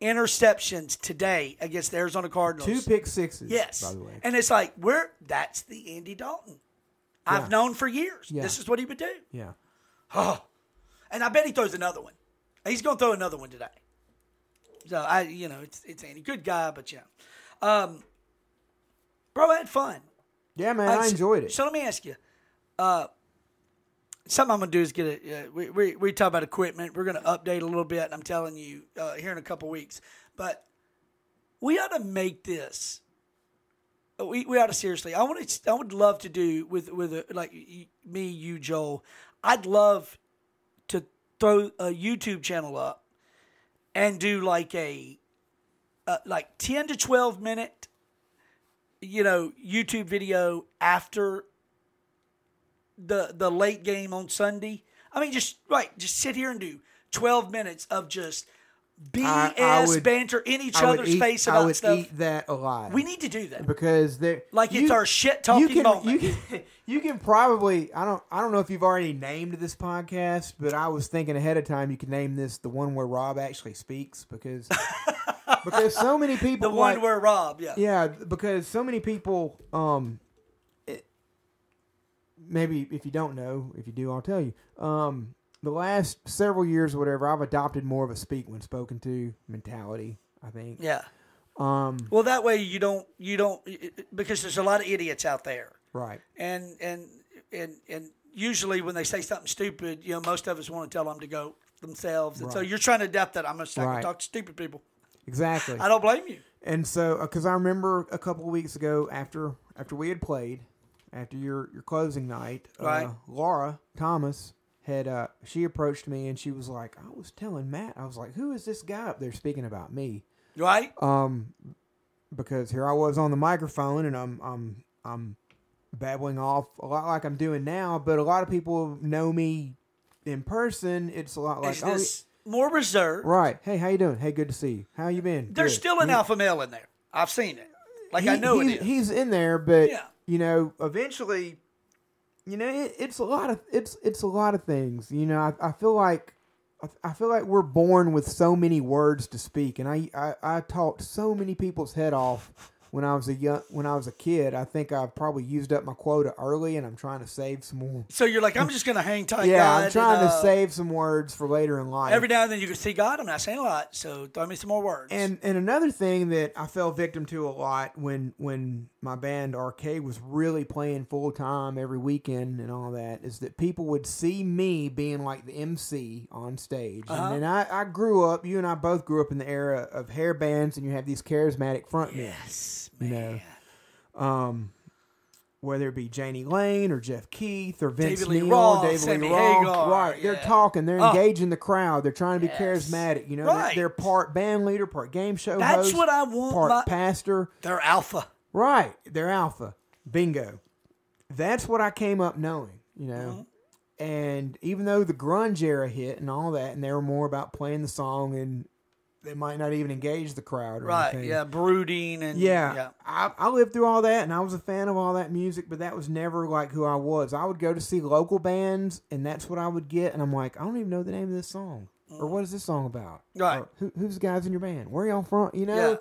interceptions today against the Arizona Cardinals. Two pick sixes. yes, by the way. and it's like we're that's the Andy Dalton I've known for years. Yeah. This is what he would do. yeah. Oh, and I bet he throws another one. He's going to throw another one today. So I, you know, it's it's Andy, good guy, but yeah, um, bro, I had fun. Yeah, man, Uh, I so- enjoyed it. So let me ask you, uh, something I'm gonna do is get a. Uh, we, we we talk about equipment. We're gonna update a little bit. I'm telling you uh, here in a couple weeks, but we ought to make this. uh, We, we ought to seriously. I want to. I would love to do with with a, like me, you, Joel. I'd love to throw a YouTube channel up and do like a uh, like ten to twelve minute, you know, YouTube video after the the late game on Sunday. I mean, just right, just sit here and do twelve minutes of just BS I- I would- banter in each other's eat- face I would stuff. eat that alive. We need to do that. because they Like it's our shit-talking you can, moment. You can, you can probably I don't I don't know if you've already named this podcast, but I was thinking ahead of time you could name this the one where Robb actually speaks because because so many people The one like- where Robb, yeah, yeah because so many people um maybe if you don't know if you do I'll tell you um the last several years or whatever I've adopted more of a speak when spoken to mentality I think yeah. um Well, that way you don't you don't because there's a lot of idiots out there. right and and and and usually when they say something stupid, you know, most of us want to tell them to go themselves, and so you're trying to adapt that. I'm going to Right. talk to stupid people. exactly I don't blame you. And so, because I remember a couple of weeks ago, after after we had played, after your your closing night, Right. uh, Laura Thomas had uh, she approached me and she was like, "I was telling Matt, I was like, who is this guy up there speaking about me?" Right? Um, because here I was on the microphone and I'm I'm I'm babbling off a lot like I'm doing now, but a lot of people know me in person. It's a lot like, Is oh, this more reserved? right, hey, how you doing? Hey, good to see you. How you been? There's Good. still an You- alpha male in there. I've seen it. Like I know he's, it is. He's in there, but Yeah. You know, eventually, you know, it, it's a lot of it's it's a lot of things. You know, I, I feel like I- I feel like we're born with so many words to speak, and I, I I talked so many people's head off when I was a young when I was a kid. I think I've probably used up my quota early, and I'm trying to save some more. so you're like, I'm just going to hang tight. yeah, God, I'm trying and, to uh, save some words for later in life. Every now and then you can see God. I'm not saying a lot, so throw me some more words. And and another thing that I fell victim to a lot when when my band Arcade was really playing full time every weekend and all that is that people would see me being like the MC on stage. Uh-huh. And then I, I grew up, you and I both grew up in the era of hair bands and you have these charismatic frontmen. yes, You man. know. Um whether it be Jani Lane or Jeff Keith or Vince David Lee Neil, Roth, David Sammy Lee Hagar, right? They're talking, they're Oh. engaging the crowd, they're trying to be Yes. charismatic. You know, They're- they're, part band leader, part game show That's host, what I want part my- pastor. They're alpha. Right, they're alpha, bingo. That's what I came up knowing. You know. Mm-hmm. And even though the grunge era hit and all that, and they were more about playing the song, and they might not even engage the crowd, or Right? anything. Yeah, brooding and Yeah, yeah. I, I lived through all that, and I was a fan of all that music, but that was never like who I was. I would go to see local bands, and that's what I would get, and I'm like, I don't even know the name of this song, or what is this song about? Right. Or, Who, who's the guys in your band? Where y'all from? You know, Yeah.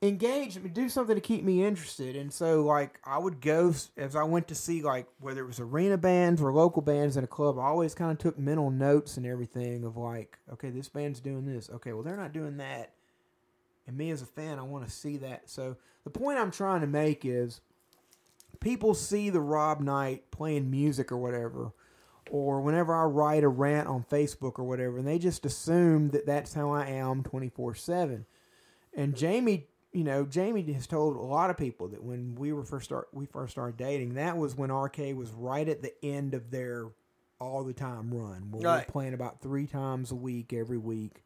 Engage. me, do something to keep me interested. And so, like, I would go as I went to see, like, whether it was arena bands or local bands in a club. I always kind of took mental notes and everything of like, okay, this band's doing this. Okay, well, they're not doing that. And me as a fan, I want to see that. So the point I'm trying to make is people see the Robb Knight playing music or whatever, or whenever I write a rant on Facebook or whatever, and they just assume that that's how I am 24 7. And Jamie, you know, Jamie has told a lot of people that when we were first start we first started dating, that was when RK was right at the end of their all the time run. Where we were playing about three times a week every week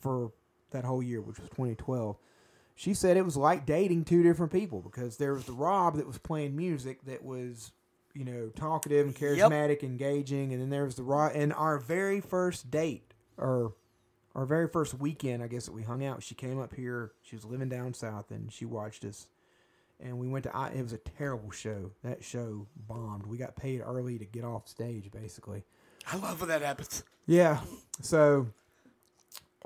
for that whole year, which was 2012. she said it was like dating two different people because there was the Robb that was playing music that was, you know, talkative and charismatic, engaging, and then there was the Robb. And our very first date, or our very first weekend, I guess that we hung out, she came up here. She was living down south, and she watched us. And we went to. I- It was a terrible show. That show bombed. We got paid early to get off stage, basically. I love when that happens. Yeah. So,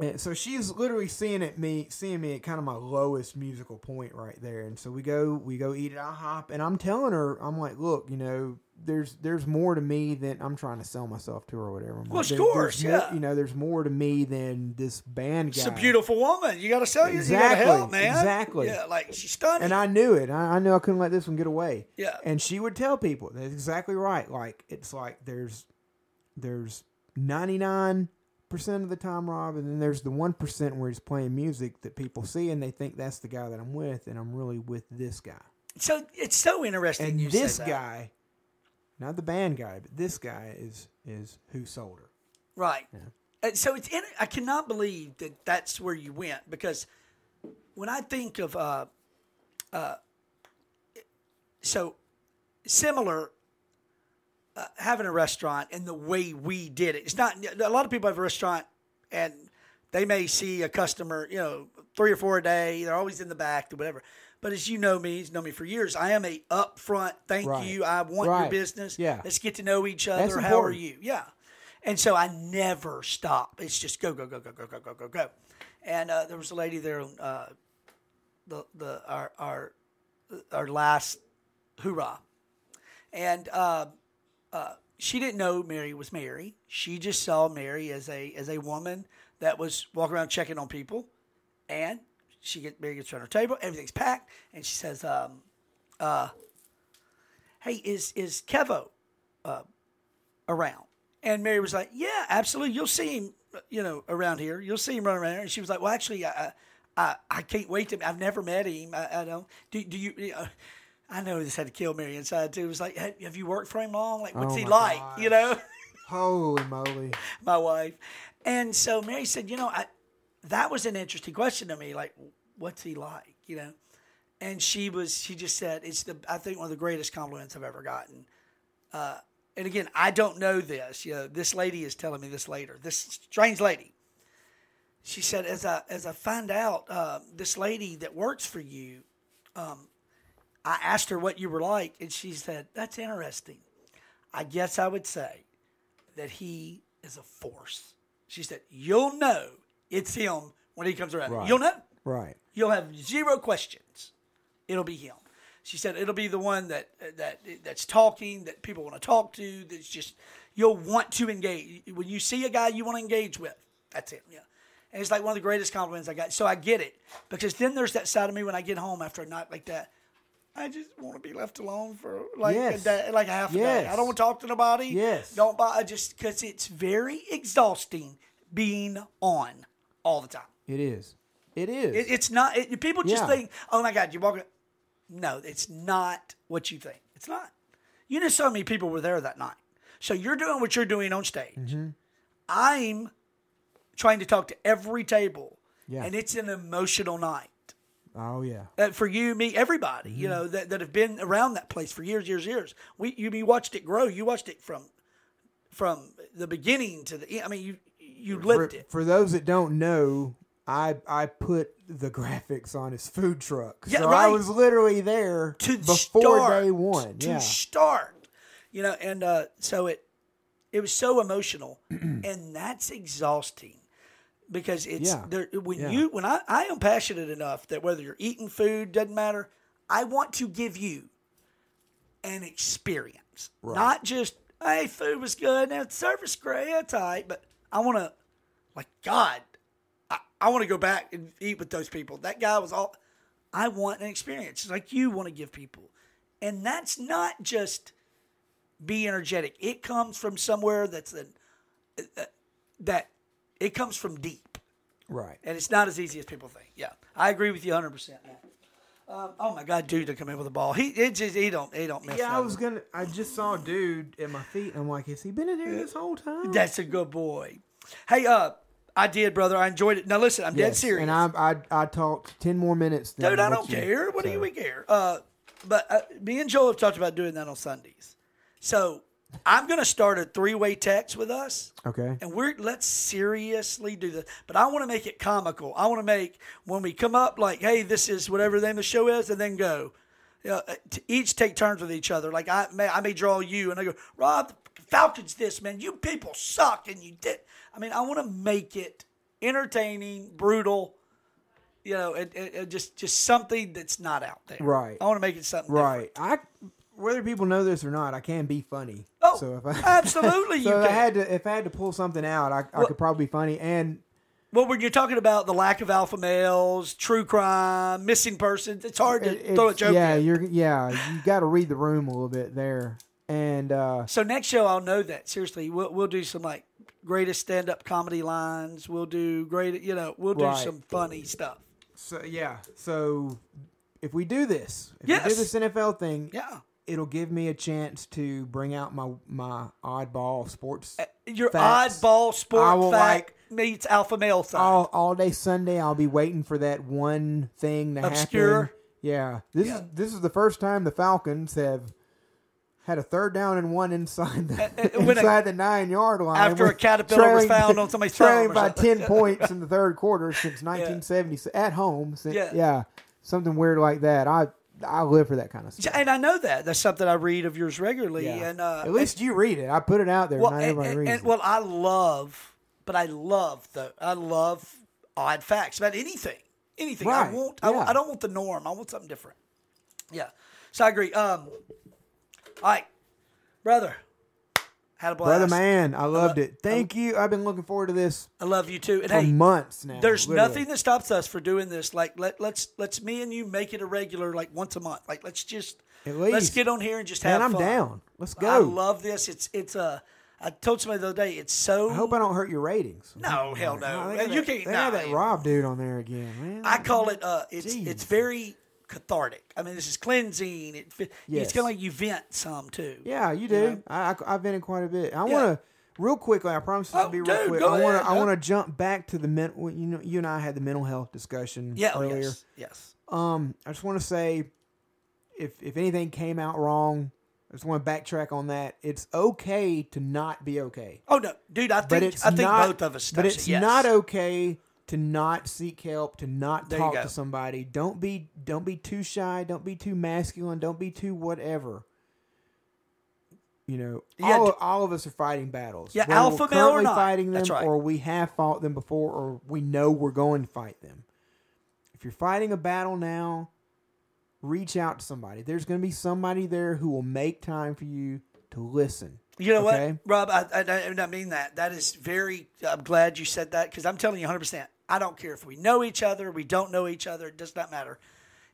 and so she's literally seeing at me, seeing me at kind of my lowest musical point right there. And so we go, we go eat at IHOP, and I'm telling her, I'm like, look, you know, there's there's more to me than I'm trying to sell myself to or whatever. I'm Well, like, of "There- course, there's more- yeah. you know, there's more to me than this band guy. She's a beautiful woman. You got to sell. Exactly, You got to help, man. exactly. Yeah, like she's stunning. And I knew it. I, I knew I couldn't let this one get away. Yeah. And she would tell people that's exactly right. Like it's like there's there's ninety nine percent of the time Robb, and then there's the one percent where he's playing music that people see and they think that's the guy that I'm with, and I'm really with this guy. so it's so interesting. And you this guy, not the band guy, but this guy is is who sold her. Right. And so it's in, I cannot believe that that's where you went because when I think of uh, uh, so similar uh, having a restaurant and the way we did it. It's not a lot of people have a restaurant and they may see a customer, you know, three or four a day. They're always in the back or whatever. But as you know me, you know me for years. I am a upfront. Thank Right. you. I want your business. Yeah. Let's get to know each other. How are you? Yeah. And so I never stop. It's just go, go, go, go, go, go, go, go, go. And uh, there was a lady there, uh, the the our our our last hoorah, and uh, uh, she didn't know Mary was Mary. She just saw Mary as a as a woman that was walking around checking on people, and she get Mary gets around her table, everything's packed, and she says, um, uh, "Hey, is is Kevo uh, around?" And Mary was like, "Yeah, absolutely. You'll see him, you know, around here. You'll see him running around." here." And she was like, "Well, actually, I, I, I can't wait to. I've never met him. I, I don't. Do, do you? Uh, I know this had to kill Mary inside too. It was like, "Have- have you worked for him long? Like, what's Oh he like? gosh. You know." Holy moly! my wife. And so Mary said, you know, I, that was an interesting question to me. Like, what's he like? You know? And she was, she just said, it's the, I think one of the greatest compliments I've ever gotten. Uh, and again, I don't know this. You know, this lady is telling me this later. This strange lady. She said, as I as I find out, uh, this lady that works for you, um, I asked her what you were like, and she said, "That's interesting. I guess I would say that he is a force." She said, "You'll know it's him when he comes around. Right. You'll know. Right. You'll have zero questions. It'll be him." She said, "It'll be the one that that that's talking, that people want to talk to. That's just you'll want to engage when you see a guy you want to engage with. That's it. Yeah." And it's like one of the greatest compliments I got. So I get it because then there's that side of me when I get home after a night like that. I just want to be left alone for like Yes. a day, like a half a day. I don't want to talk to nobody. Yes. Don't buy. I just because it's very exhausting being on all the time. It is. It is. It, it's not. It, people just Yeah. think, "Oh my God, you walk." No, it's not what you think. It's not. You know, so many people were there that night. So you're doing what you're doing on stage. Mm-hmm. I'm trying to talk to every table, Yeah. and it's an emotional night oh yeah. uh, for you, me, everybody. You know that, that have been around that place for years, years, years. We you you watched it grow. You watched it from from the beginning to the. End. I mean, you you For, it. for those that don't know, I I put the graphics on his food truck. Yeah, so I was literally there to before start, day one. To yeah. start, you know, and uh, so it it was so emotional, and that's exhausting because it's Yeah. there when Yeah. you when I I am passionate enough that whether you're eating food doesn't matter. I want to give you an experience, not just hey, food was good, now service great, that's all right, but I want to like God. I, I want to go back and eat with those people. That guy was all. I want an experience like you want to give people, and that's not just be energetic. It comes from somewhere that's an, uh, that it comes from deep, Right. and it's not as easy as people think. Yeah, I agree with you 100. percent um, Oh my God, dude, to come in with a ball. He it just he don't he don't miss. Yeah, I was gonna. I just saw a dude at my feet. and I'm like, has he been in here this whole time? That's a good boy. Hey, uh, I did, brother. I enjoyed it. Now listen, I'm dead serious. And I, I I talked ten more minutes. Than Dude, I don't you- care. What do you we care? Uh, but uh, me and Joel have talked about doing that on Sundays. So I'm going to start a three way text with us. Okay. And we're let's seriously do this. But I want to make it comical. I want to make when we come up like, hey, this is whatever the name of the show is, and then go. You know, uh, to each take turns with each other. Like I may I may draw you, and I go, Robb, Falcons, this man, you people suck, and you did. I mean, I want to make it entertaining, brutal. You know, and, and, and just just something that's not out there. Right. I want to make it something Right. I whether people know this or not, I can be funny. Oh, so if I, absolutely so you if I had to if I had to pull something out, I, I could probably be funny. And Well, when you're talking about the lack of alpha males, true crime, missing persons, it's hard to throw a joke yeah, in. you're yeah, you got to read the room a little bit there. And uh, So next show, I'll know that. Seriously, we'll, we'll do some like greatest stand up comedy lines. We'll do great, you know, we'll do Right. some funny stuff. so yeah, so if we do this, if Yes. we do this NFL thing, Yeah. It'll give me a chance to bring out my my oddball sports. Your facts. oddball I sport will fact meets alpha male side. all all day Sunday. I'll be waiting for that one thing to Obscure? happen. Yeah, this is this is the first time the Falcons have had a third down and one inside the uh, when a- inside the nine yard line After a with- caterpillar was found on somebody's trailing by ten points in the third quarter since 1970 at home. Since, Yeah. yeah, something weird like that. I I live for that kind of stuff. and I know that. That's something I read of yours regularly. Yeah. And uh, At least you read it. I put it out there. well, Not and, everybody and- reads and- it. well, I love, but I love the I love odd facts about anything, anything. I Right, want. I. I don't want the norm. I want something different. Yeah. So I agree. Um. All right, brother. Had a blast. Brother man, I loved lo- it. Thank you. I've been looking forward to this I love you too. And for hey, months now. There's literally. nothing that stops us for doing this. Like let let's let's me and you make it a regular like once a month. Like let's just At let's get on here and just Man, have I'm fun. down. Let's go. I love this. It's it's uh I told somebody the other day. It's so. I hope I don't hurt your ratings. No, hell no. Got you that- can't. They no, have that. Robb dude on there again, man. I call it. Uh, it's Jeez. it's very cathartic. I mean, this is cleansing. It, Yes. It's kind of like you vent some too. Yeah, you do. I, I I've been in quite a bit. I Yeah. want to real quickly. I promise this Oh, be real dude, quick. I want to I want to jump back to the men. well, You know, you and I had the mental health discussion Yeah. oh, earlier. yes. Yes. Um, I just want to say, if if anything came out wrong, I just want to backtrack on that. It's okay to not be okay. Oh no, dude. I think it's I think not, both of us. But it's yes. not okay to not seek help, to not There talk to somebody. Don't be don't be too shy. Don't be too masculine. Don't be too whatever. You know, Yeah, all, d- all of us are fighting battles. Yeah, Whether alpha male or not. fighting them, That's right. or we have fought them before, or we know we're going to fight them. If you're fighting a battle now, reach out to somebody. There's going to be somebody there who will make time for you to listen. You know okay? what, Robb? I, I, I I mean that. That is very. I'm glad you said that because I'm telling you 100. percent I don't care if we know each other, we don't know each other. It does not matter.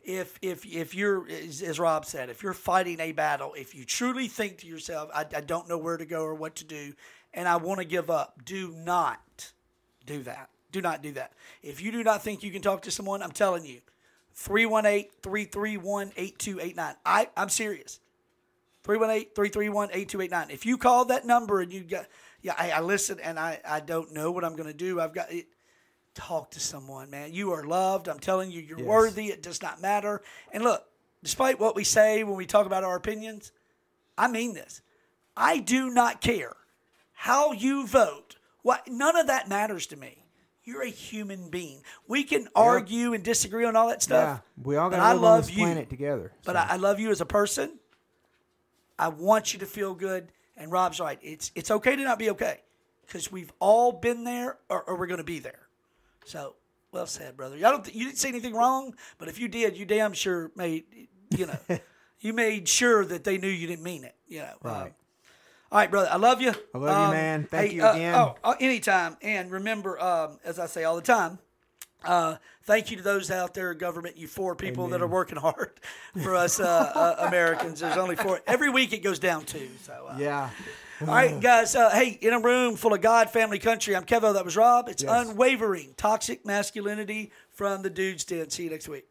If if if you're as, Robb said, if you're fighting a battle, if you truly think to yourself, I, I don't know where to go or what to do, and I want to give up, do not do that. Do not do that. If you do not think you can talk to someone, I'm telling you, 318 331 8289. I'm serious. 318-331-8289. If you call that number and you got, yeah, I, I listen and I, I don't know what I'm going to do. I've got it. Talk to someone, man. You are loved. I'm telling you, you're Yes. worthy. It does not matter. And look, despite what we say when we talk about our opinions, I mean this. I do not care how you vote. What none of that matters to me. You're a human being. We can argue and disagree on all that Yeah, stuff. we all got to live on this you. planet together. But. I, I love you as a person. I want you to feel good. And Robb's right. It's it's okay to not be okay because we've all been there, or, or we're going to be there. So well said, brother. I don't. Th- you didn't say anything wrong, but if you did, you damn sure made you know you made sure that they knew you didn't mean it. You know. Um, Right. all right, brother. I love you. I love you, man. Thank you uh, again. oh, uh, anytime. And remember, um, as I say all the time, uh, thank you to those out there, government, you four people that are working hard for us uh, uh, Americans. There's only four. Every week it goes down two. So, uh, yeah. All right, guys. Uh, hey, in a room full of God, family, country. I'm Kevo. That was Robb. It's Yes. unwavering toxic masculinity from the Dude's Den. See you next week.